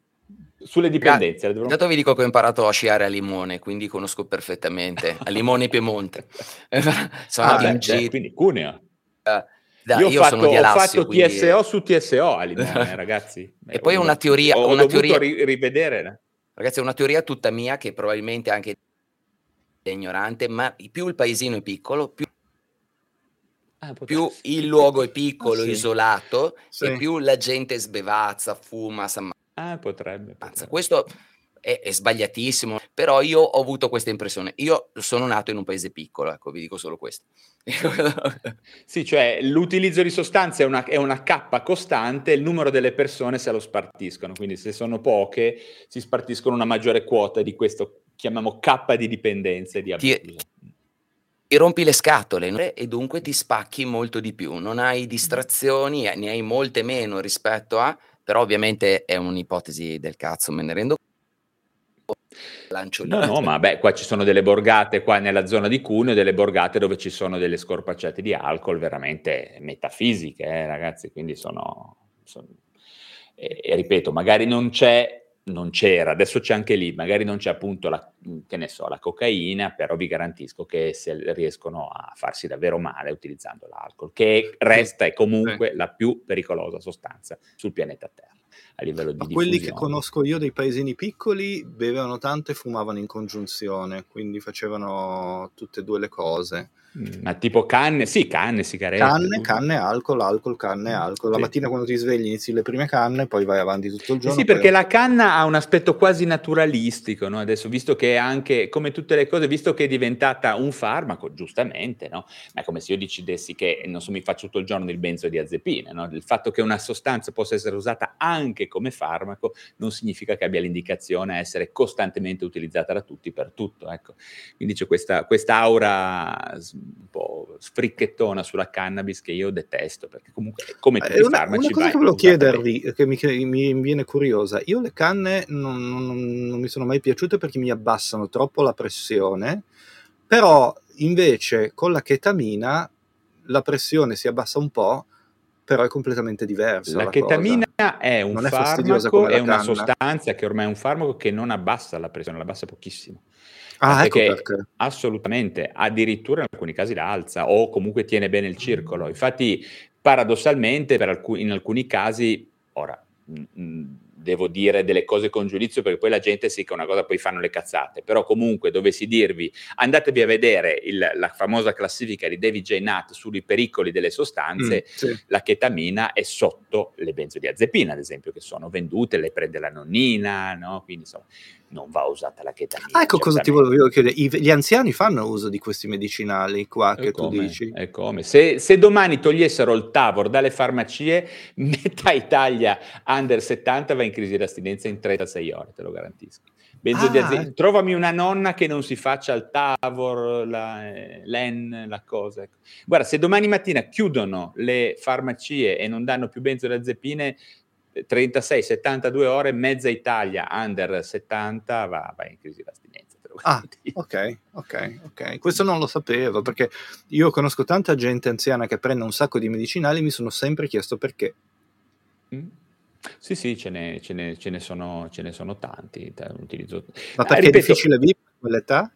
sulle dipendenze. Ragazzi, Intanto vi dico che ho imparato a sciare a Limone, quindi conosco perfettamente. A Limone Piemonte. [laughs] sono ah, beh, beh, quindi Cuneo. Uh, da, io, io, ho fatto, Alassio, ho fatto quindi... TSO su TSO a Limone, [laughs] ragazzi. e poi una teoria... Ho, una teoria... rivedere. Ragazzi, è una teoria tutta mia che probabilmente anche ignorante, ma più il paesino è piccolo, più, ah, più il luogo è piccolo, ah, sì. isolato, sì. e più la gente sbevazza, fuma, s'ammazza. Ah, potrebbe. potrebbe. Questo è, è, sbagliatissimo, però io ho avuto questa impressione. Io sono nato in un paese piccolo, ecco, vi dico solo questo. [laughs] sì, cioè l'utilizzo di sostanze è una, è una cappa costante, il numero delle persone se lo spartiscono, quindi se sono poche si spartiscono una maggiore quota di questo chiamiamo K di dipendenza e di abuso. Ti, ti rompi le scatole e dunque ti spacchi molto di più, non hai distrazioni, ne hai molte meno rispetto a, però ovviamente è un'ipotesi del cazzo, me ne rendo Lancio no, no, ma beh, qua ci sono delle borgate qua nella zona di Cuneo, delle borgate dove ci sono delle scorpacciate di alcol veramente metafisiche, eh, ragazzi, quindi sono... sono e, e, ripeto, magari non c'è non c'era, adesso c'è anche lì, magari non c'è appunto la, che ne so, la cocaina, però vi garantisco che se riescono a farsi davvero male utilizzando l'alcol, che resta e comunque la più pericolosa sostanza sul pianeta Terra a livello di Ma quelli che conosco io dei paesini piccoli bevevano tanto e fumavano in congiunzione, quindi facevano tutte e due le cose. Mm, ma tipo canne, sì, canne, sigarette. Canne, canne, alcol, alcol, canne, alcol. La sì. mattina quando ti svegli inizi le prime canne, poi vai avanti tutto il giorno. sì, perché la canna ha un aspetto quasi naturalistico, no? Adesso, visto che è anche, come tutte le cose, visto che è diventata un farmaco, giustamente, no? Ma è come se io decidessi che, non so, mi faccio tutto il giorno il benzodiazepine, no? Il fatto che una sostanza possa essere usata anche come farmaco non significa che abbia l'indicazione a essere costantemente utilizzata da tutti per tutto, ecco. Quindi c'è questa, aura un po' sfricchettona sulla cannabis che io detesto, perché comunque come tutti eh, i farmaci... Una cosa che volevo chiedervi, che mi, mi, viene curiosa, io le canne non, non, non mi sono mai piaciute perché mi abbassano troppo la pressione, però invece con la chetamina la pressione si abbassa un po', però è completamente diversa. La, la chetamina cosa. è un non farmaco, è, è una sostanza che ormai è un farmaco che non abbassa la pressione, la abbassa pochissimo. Ah, ecco perché. Assolutamente, addirittura in alcuni casi la alza o comunque tiene bene il circolo. Infatti, paradossalmente, alc- in alcuni casi, ora mh, devo dire delle cose con giudizio perché poi la gente sì che una cosa poi fanno le cazzate, però comunque dovessi dirvi andatevi a vedere il, la famosa classifica di David J. Nutt sui pericoli delle sostanze, mm, sì. la chetamina è sotto le benzodiazepine ad esempio che sono vendute, le prende la nonnina, no? Quindi insomma non va usata la chetamina. Ah, ecco cosa ti volevo chiedere. I, gli anziani fanno uso di questi medicinali qua che tu dici? E come? Se, se, domani togliessero il Tavor dalle farmacie, [laughs] metà Italia under 70 va in crisi d'astinenza in 36 ore, te lo garantisco. Ah. Trovami una nonna che non si faccia il Tavor, la, eh, l'EN, la cosa. Ecco. Guarda, se domani mattina chiudono le farmacie e non danno più benzodiazepine, 36-72 ore, mezza Italia under 70 va, va in crisi d'astinenza. Ah, ok, ok, ok. Questo non lo sapevo perché io conosco tanta gente anziana che prende un sacco di medicinali e mi sono sempre chiesto perché. Mm. Sì, sì, ce ne, ce ne, ce ne, sono, ce ne sono tanti. Utilizzo... Ma perché ah, ripeto, è difficile vivere a quell'età?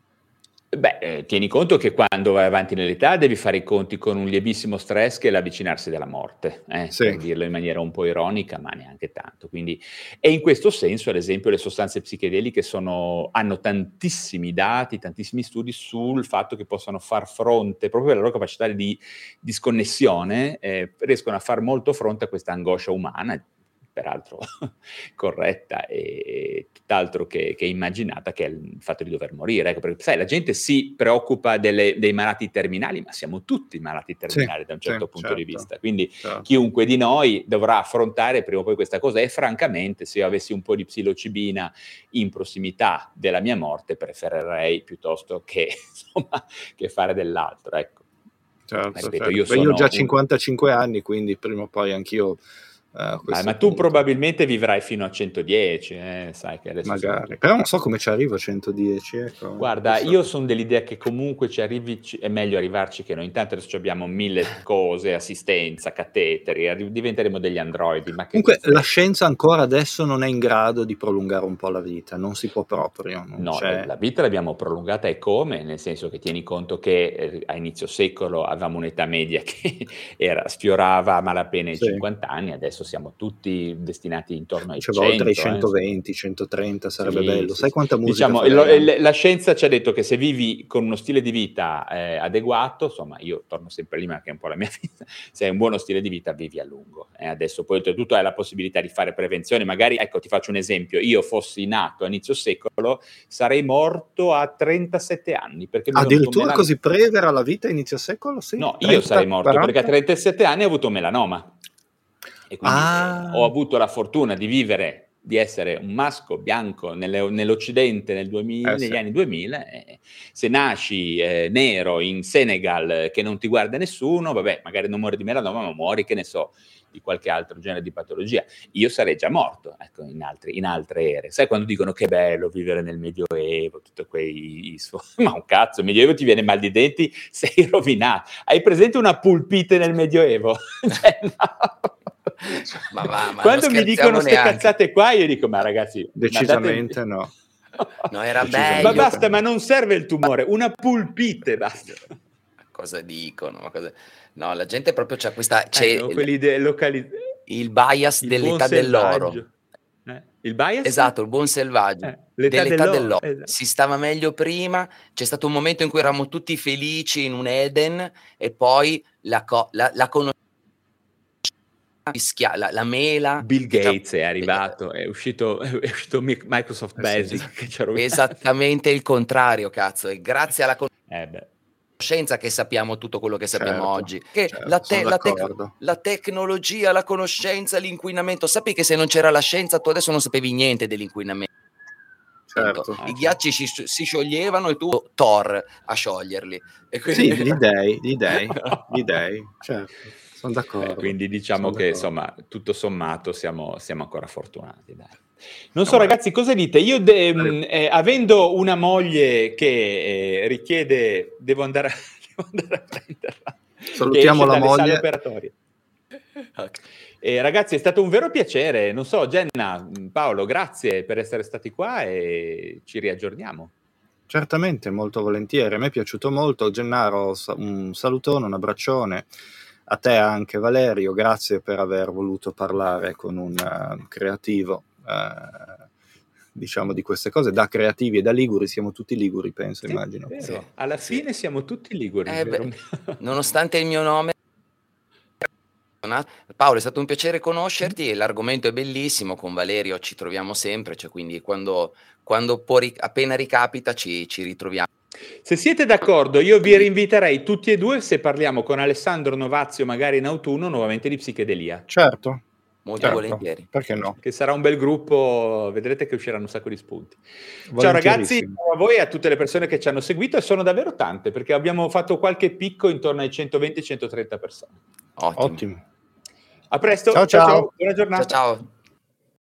Beh, eh, tieni conto che quando vai avanti nell'età devi fare i conti con un lievissimo stress che è l'avvicinarsi della morte, eh, sì. per dirlo in maniera un po' ironica, ma neanche tanto. Quindi, e in questo senso, ad esempio, le sostanze psichedeliche sono, hanno tantissimi dati, tantissimi studi sul fatto che possano far fronte, proprio per la loro capacità di disconnessione, eh, riescono a far molto fronte a questa angoscia umana, peraltro [laughs] corretta e tutt'altro che, che, immaginata, che è il fatto di dover morire. Ecco, perché sai, la gente si preoccupa delle, dei malati terminali, ma siamo tutti malati terminali sì, da un certo sì, punto certo, di vista. Quindi certo. chiunque di noi dovrà affrontare prima o poi questa cosa e francamente se io avessi un po' di psilocibina in prossimità della mia morte preferirei piuttosto che, [laughs] insomma, che fare dell'altro. Ecco. Certo, Ripeto, certo. Io, Beh, io ho già 55 un... anni, quindi prima o poi anch'io Uh, ah, ma tu probabilmente vivrai fino a 110, eh? sai che adesso... Magari, però non so come ci arrivo a 110. Ecco. Guarda, so. io sono dell'idea che comunque ci arrivi, è meglio arrivarci che noi. Intanto adesso abbiamo mille [laughs] cose, assistenza, cateteri, diventeremo degli androidi. Ma comunque la scienza ancora adesso non è in grado di prolungare un po' la vita, non si può proprio. No, c'è... la vita l'abbiamo prolungata e come? Nel senso che tieni conto che eh, a inizio secolo avevamo un'età media [laughs] che era, sfiorava a malapena i sì. 50 anni, adesso siamo tutti destinati intorno ai cioè, 100. Oltre i 120, eh. 130 sarebbe sì, bello. Sì, Sai quanta musica? Diciamo, lo, la scienza ci ha detto che se vivi con uno stile di vita eh, adeguato, insomma, io torno sempre lì, ma che è un po' la mia [laughs] vita, se hai un buono stile di vita vivi a lungo. Eh, adesso poi oltretutto hai la possibilità di fare prevenzione, magari, ecco, ti faccio un esempio, io fossi nato a inizio secolo, sarei morto a 37 anni. Perché Addirittura così breve era la vita a inizio secolo? Sì, no, 30, io sarei morto 40? perché a 37 anni ho avuto melanoma. E quindi ah. ho avuto la fortuna di vivere di essere un masco bianco nelle, nell'Occidente nel 2000, eh, negli sì. anni 2000, eh, se nasci eh, nero in Senegal che non ti guarda nessuno, vabbè, magari non muori di melanoma, ma muori, che ne so, di qualche altro genere di patologia. Io sarei già morto, ecco, in, altri, in altre ere. Sai quando dicono che bello vivere nel Medioevo, tutti quei... [laughs] ma un cazzo, il Medioevo ti viene mal di denti, [laughs] sei rovinato. Hai presente una pulpite nel Medioevo? [laughs] cioè, no. Ma va, ma Quando mi dicono queste cazzate qua, io dico, ma ragazzi... Decisamente date... no. [laughs] No, era bello. Ma basta, ma non serve il tumore, una pulpite basta. Cosa dicono? Cosa... No, la gente proprio c'ha questa... C'è eh, no, quelli de- locali... Il bias il dell'età dell'oro. Eh? Il bias? Esatto, il buon selvaggio. Eh, l'età dell'età dell'oro. dell'oro. Esatto. Si stava meglio prima, c'è stato un momento in cui eravamo tutti felici in un Eden e poi la, co- la, la conoscenza Schia- la, la, mela. Bill Gates è arrivato, è uscito, [laughs] è uscito Microsoft Basic. Eh Esattamente il contrario, cazzo. E grazie alla conoscenza eh che sappiamo tutto quello che sappiamo certo, oggi. Che certo, la, te- la, tec- la, tecnologia, la conoscenza, l'inquinamento. Sappi che se non c'era la scienza, tu adesso non sapevi niente dell'inquinamento. Certo. I ghiacci si, si, scioglievano e tu Thor a scioglierli. E quindi... Sì, gli dei, gli dei, gli dei, [laughs] certo. Sono d'accordo. Eh, quindi diciamo che insomma, tutto sommato siamo, siamo ancora fortunati. Dai. Non so, ragazzi, cosa dite? Io, de- mh, mm, eh, avendo una moglie che eh, richiede, devo andare, a, [laughs] devo andare, a prenderla. Salutiamo la moglie. Okay. Eh, ragazzi, è stato un vero piacere. Non so, Jenna, mm, Paolo, grazie per essere stati qua e ci riaggiorniamo. Certamente, molto volentieri. A me è piaciuto molto. Gennaro, un salutone, un abbraccione. A te anche Valerio, grazie per aver voluto parlare con un uh, creativo. Uh, diciamo di queste cose da creativi e da liguri siamo tutti liguri penso sì, immagino sì. alla fine siamo tutti liguri eh beh, [laughs] nonostante il mio nome Paolo, è stato un piacere conoscerti, l'argomento è bellissimo, con Valerio ci troviamo sempre, cioè quindi quando, quando può, appena ricapita ci, ci ritroviamo. Se siete d'accordo, io vi rinviterei tutti e due se parliamo con Alessandro Novazio, magari in autunno, nuovamente di psichedelia. Certo. Molto certo. volentieri. Perché no? Che sarà un bel gruppo, vedrete che usciranno un sacco di spunti. Ciao ragazzi, ciao a voi e a tutte le persone che ci hanno seguito e sono davvero tante perché abbiamo fatto qualche picco intorno ai 120-130 persone. Ottimo. Ottimo. A presto. Ciao, ciao. Buona giornata. Ciao ciao.